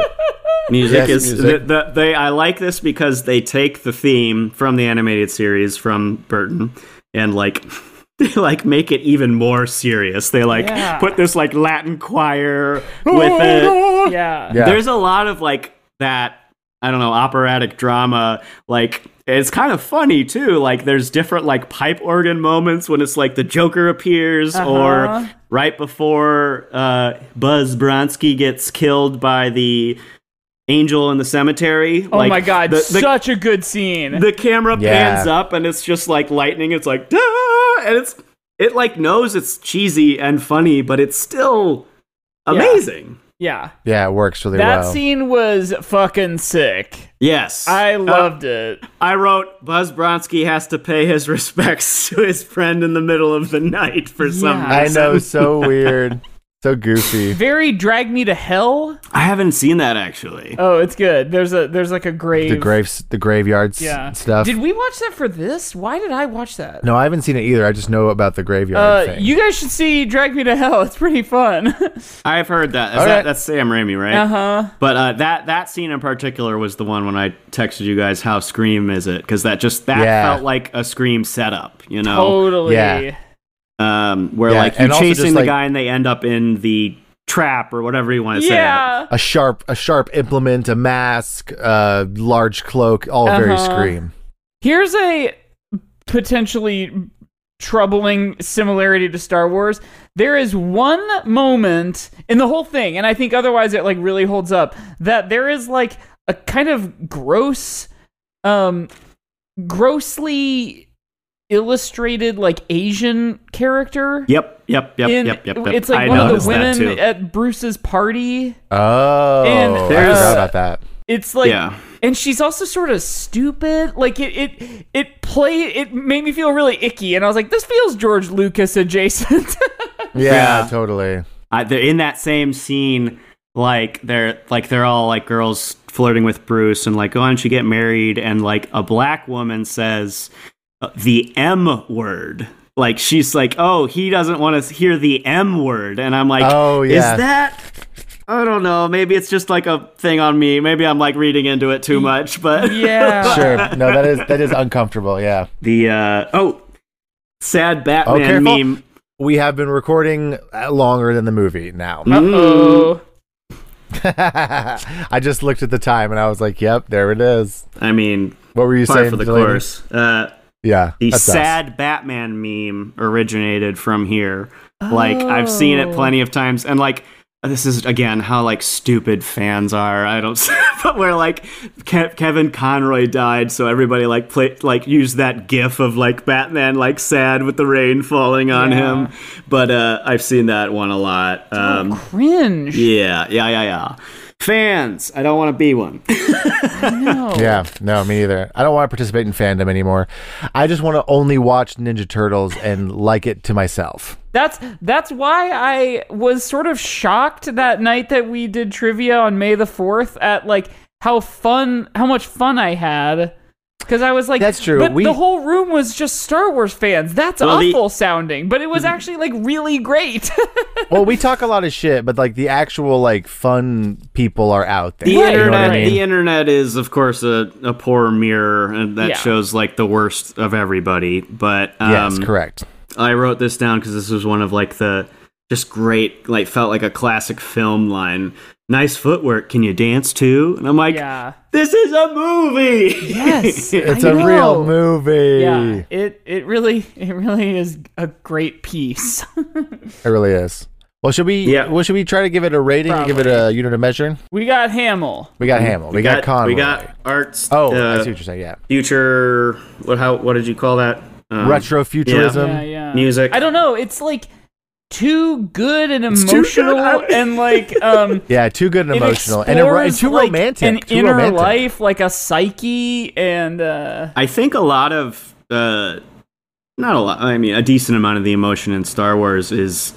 Music Yes, is music. The, the, they. I like this because they take the theme from the animated series from Burton and like. They like make it even more serious. They like Yeah. put this like Latin choir with it. yeah Yeah. there's a lot of like that i don't know operatic drama like it's kind of funny too like there's different like pipe organ moments when it's like the joker appears Uh-huh. or right before uh, buzz bronski gets killed by the angel in the cemetery oh like, my god the, the, such a good scene the camera Yeah. pans up and it's just like lightning it's like "Dah!" and it's it like knows it's cheesy and funny but it's still amazing Yeah. Yeah, it works really That well. That scene was fucking sick. Yes, I Uh, loved it. I wrote Buzz Bronski has to pay his respects to his friend in the middle of the night for some Yeah. I reason. know, so weird, so goofy. Very drag me to hell. I haven't seen that actually. Oh, it's good. There's a there's like a grave. The graves, the graveyards, yeah. stuff. Did we watch that for this? Why did I watch that? no, I haven't seen it either. I just know about the graveyard Uh, thing. you guys should see Drag Me to Hell. It's pretty fun. I've heard that. Is All that right. that's Sam Raimi, right? uh huh. But uh, that that scene in particular was the one when I texted you guys how Scream is it because that just that Yeah. felt like a Scream setup, you know, Totally. Yeah. Um, where Yeah, like you're chasing just, the like- guy and they end up in the trap or whatever you want to say. Yeah. a sharp, a sharp implement, a mask, a large cloak, all very Uh-huh. scream. Here's a potentially troubling similarity to Star Wars. There is one moment in the whole thing, and I think otherwise it like really holds up, that there is like a kind of gross um grossly illustrated like Asian character. Yep, yep, yep, in, yep, yep, yep. It's like I one of the women at Bruce's party. Oh, And I there's- forgot about that. It's like Yeah. and she's also sort of stupid. Like it it it played it made me feel really icky and I was like this feels George Lucas adjacent. Yeah, Yeah. totally. I, they're in that same scene, like they're like they're all like girls flirting with Bruce and like, oh, why don't you get married? And like a black woman says uh, the M word. Like she's like, oh, he doesn't want to hear the M word, and I'm like, Oh, yeah. is that? I don't know. Maybe it's just like a thing on me. Maybe I'm like reading into it too much, but yeah. Sure. No, that is that is uncomfortable. Yeah. the uh oh, sad Batman Oh, meme. We have been recording uh, longer than the movie now. Oh. I just looked at the time and I was like, "Yep, there it is." I mean, What were you par saying? for the Delaney? course. Uh, Yeah, the that's us. sad Batman meme originated from here. Like I've seen it Oh. plenty of times, and like this is again how like stupid fans are. I don't, but where like Ke- Kevin Conroy died, so everybody like play like used that GIF of like Batman like sad with the rain falling on Yeah. him. But uh, I've seen that one a lot. Um, Cringe. yeah, yeah, yeah, yeah. Fans, I don't want to be one. No. Yeah, no, me neither. I don't want to participate in fandom anymore. I just want to only watch Ninja Turtles and like it to myself. That's that's why I was sort of shocked that night that we did trivia on May the 4th at like how fun how much fun I had cuz I was like That's true. But We- the whole room was just Star Wars fans. That's Well, the- awful sounding, but it was actually like really great. Well, we talk a lot of shit, but like the actual like fun people are out there. The You know what internet, I mean? the internet is of course a, a poor mirror, and that Yeah. shows like the worst of everybody. But um, yes, correct. I wrote this down because this was one of like the just great, like felt like a classic film line. Nice footwork. Can you dance too? And I'm like, yeah. this is a movie. Yes. It's I a real movie. Yeah. It it really it really is a great piece. It really is. Well, should we? Yeah. Well, should we try to give it a rating and give it a unit of measuring? we got Hamill. We got Hamill. We, got, Conroy. We got arts. oh, uh, I see what you're saying. Yeah. future. What? How? What did you call that? Um, Retro futurism. Yeah, yeah. music. I don't know. It's like too good and too good. emotional and like um Yeah, too good and it emotional and, it, and too like, romantic. an too inner romantic. life, like a psyche, and uh I think a lot of uh not a lot I mean a decent amount of the emotion in Star Wars is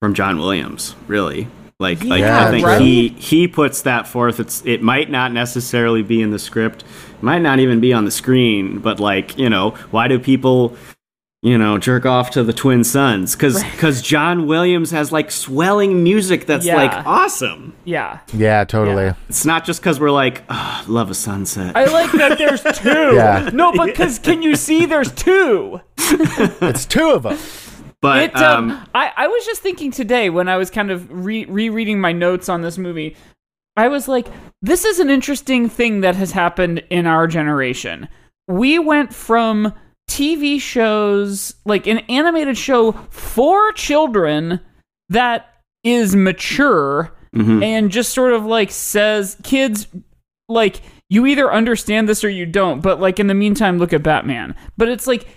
from John Williams, really. Like like I think right? he he puts that forth. It's it might not necessarily be in the script, might not even be on the screen, but like, you know, why do people you know, jerk off to the twin suns cuz cuz John Williams has like swelling music that's Yeah. like awesome. yeah. Yeah, totally. Yeah. It's not just cuz we're like, oh, love a sunset. I like that there's two. Yeah. No, but cause can you see there's two? It's two of them. but It, um, um I, I was just thinking today when I was kind of re- rereading my notes on this movie, I was like, this is an interesting thing that has happened in our generation. We went from TV shows, like an animated show for children that is mature mhm. and just sort of like says, kids, like, you either understand this or you don't, but like in the meantime, look at Batman. But it's like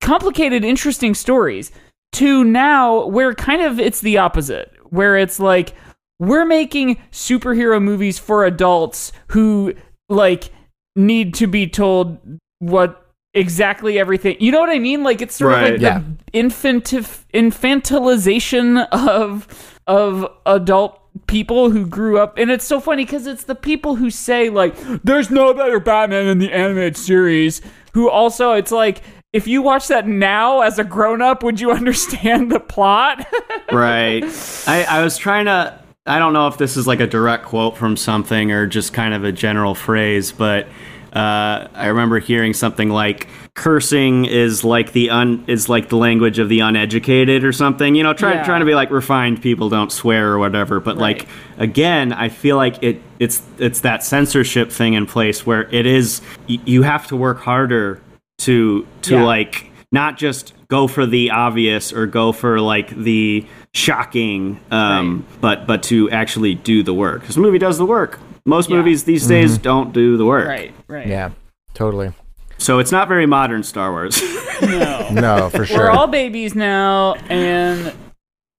complicated, interesting stories to now where kind of it's the opposite, where it's like, we're making superhero movies for adults who like need to be told what exactly everything. You know what I mean? Like it's sort Right. of like Yeah. the infantif- infantilization of of adult people who grew up and it's so funny because it's the people who say like there's no better batman in the animated series who also it's like if you watch that now as a grown-up would you understand the plot right. I, I was trying to. I don't know if this is like a direct quote from something or just kind of a general phrase, but uh, I remember hearing something like cursing is like the un is like the language of the uneducated or something. You know, try, Yeah. trying to be like refined people don't swear or whatever. But like again, I feel like it it's it's that censorship thing in place where it is y- you have to work harder to to Yeah. like not just go for the obvious or go for like the shocking um but but to actually do the work because the movie does the work most Yeah. movies these days don't do the work right right Yeah, totally. so it's not very modern star wars no No, for sure. we're all babies now and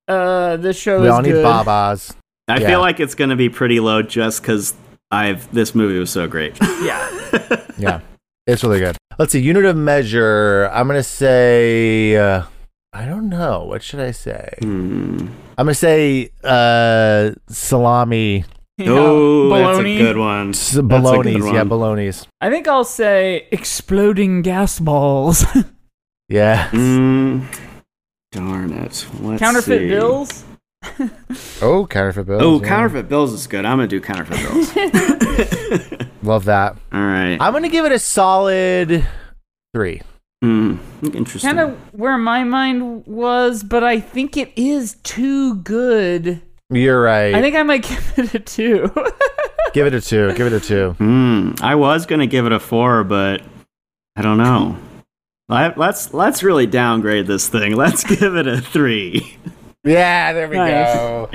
uh this show we is all need good. babas. i Yeah. feel like it's gonna be pretty low just because i've this movie was so great yeah Yeah, it's really good. Let's see. Unit of measure. I'm gonna say. Uh, I don't know. What should I say? Hmm. I'm gonna say uh, salami. You oh that's a good one That's a good Balonies. Yeah, one. balonies. i think i'll say exploding gas balls Yeah. Mm, darn it Let's counterfeit see. bills Oh, counterfeit bills. oh yeah. counterfeit bills is good i'm gonna do counterfeit bills Love that. all right I'm gonna give it a solid three. Hmm, interesting kind of where my mind was, but I think it is too good. You're right. I think I might give it a two. give it a two. Give it a two. Hmm. I was gonna give it a four, but I don't know. Let- Let's let's really downgrade this thing. Let's give it a three Yeah, there we Nice. go.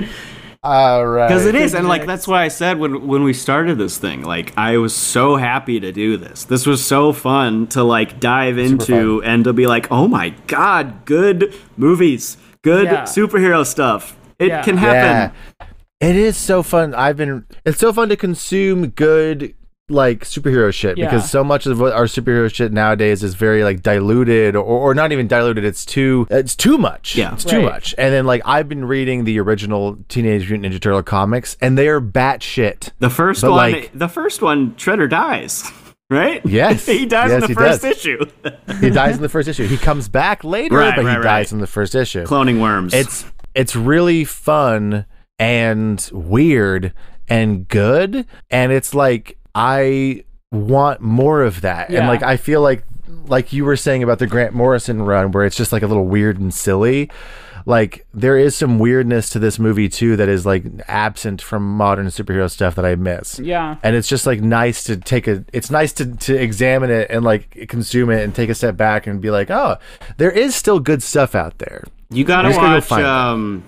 All right. because it is, and like that's why I said when when we started this thing, like I was so happy to do this. This was so fun to like dive into and to be like, oh my god, good movies, good Yeah. superhero stuff. It Yeah. can happen. Yeah. It is so fun. I've been it's so fun to consume good like superhero shit Yeah. because so much of what our superhero shit nowadays is very like diluted or, or not even diluted it's too it's too much Yeah. it's too Right. much and then like i've been reading the original teenage mutant ninja turtle comics and they are batshit The first But, one, like- the first one, Shredder dies, right? Yes. he dies Yes, in the first does. issue. he dies in the first issue he comes back later Right, but right, he dies in the first issue Cloning worms. it's it's really fun and weird and good. And it's like i want more of that. And like i feel like like you were saying about the grant morrison run where it's just like a little weird and silly. Like there is some weirdness to this movie too that is like absent from modern superhero stuff that i miss. Yeah. and it's just like nice to take a it's nice to to examine it and like consume it and take a step back and be like oh there is still good stuff out there You gotta I'm just gonna go watch um,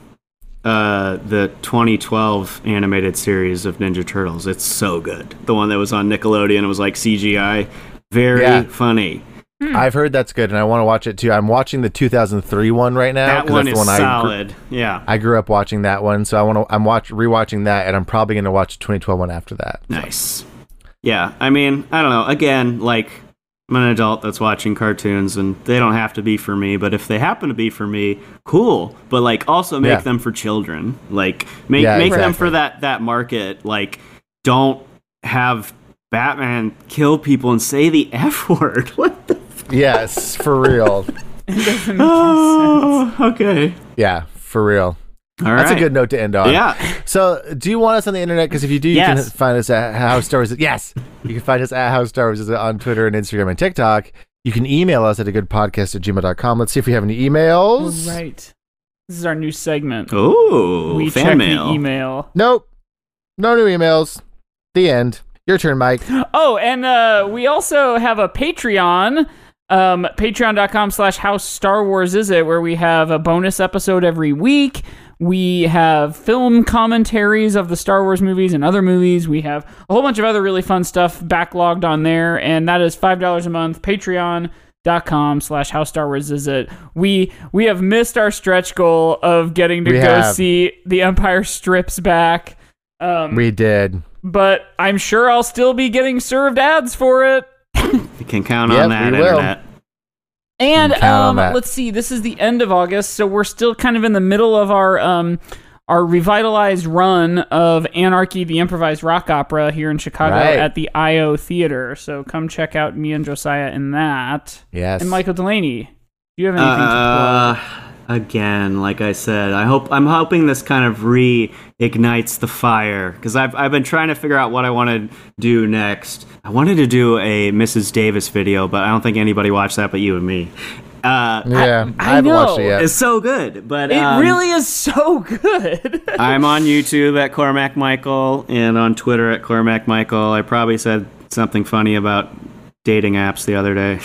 uh, the 2012 animated series of Ninja Turtles. It's so good. The one that was on Nickelodeon. It was like CGI. Very Yeah. funny. I've heard that's good, and I want to watch it too. I'm watching the 2003 one right now. that 'cause one that's is the one I grew, solid. yeah. I grew up watching that one, so I want to. I'm watch rewatching that, and I'm probably going to watch the 2012 one after that. Nice. Yeah. I mean, I don't know. Again, like, I'm an adult that's watching cartoons, and they don't have to be for me. But if they happen to be for me, cool. But like, also make Yeah. them for children. Like, make Yeah, make them for that that market. Like, don't have Batman kill people and say the F word. What the? Yes, for real. Oh, okay. yeah, for real. All That's right. a good note to end on. Yeah. So, do you want us on the internet? Because if you do, you Yes. can find us at How Star Wars. Yes, you can find us at How Star Wars on Twitter and Instagram and TikTok. You can email us at a good podcast at gmail.com. Let's see if we have any emails. Right. This is our new segment. Oh, we fan check mail. the email. Nope. No new emails. The end. Your turn, Mike. Oh, and uh, we also have a Patreon. Um, Patreon.com slash How Star Wars Is It, where we have a bonus episode every week. We have film commentaries of the Star Wars movies and other movies. We have a whole bunch of other really fun stuff backlogged on there, and that is $5 a month. dot com slash how star wars is it we we have missed our stretch goal of getting to We go have. see the empire strips back um, We did. but i'm sure i'll still be getting served ads for it You can count Yep, on that we will. Internet. And um, let's see, this is the end of August, so we're still kind of in the middle of our um, our revitalized run of Anarchy, the improvised rock opera here in Chicago Right. at the IO Theater. So come check out me and Josiah in that. Yes. And Michael Delaney, do you have anything to plug? Again, like I said, I hope I'm hoping this kind of reignites the fire because I've I've been trying to figure out what I want to do next. I wanted to do a Mrs. Davis video, but I don't think anybody watched that but you and me. Uh, yeah, I, I haven't watched it yet. it's so good, but It um, really is so good. I'm on YouTube at Cormac Michael and on Twitter at Cormac Michael. I probably said something funny about dating apps the other day.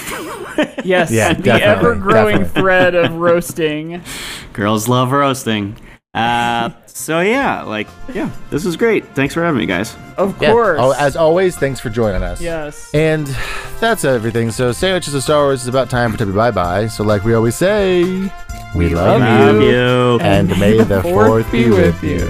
yes, Yeah, the ever-growing thread of roasting. Girls love roasting. Uh, so yeah, like yeah, this is great. Thanks for having me, guys. Of course. Oh, as always, thanks for joining us. yes. And that's everything. So, Sandwiches of Star Wars is about time for Tubby Bye Bye. So, like we always say, we, love, love you. Love you. And may the fourth be with you.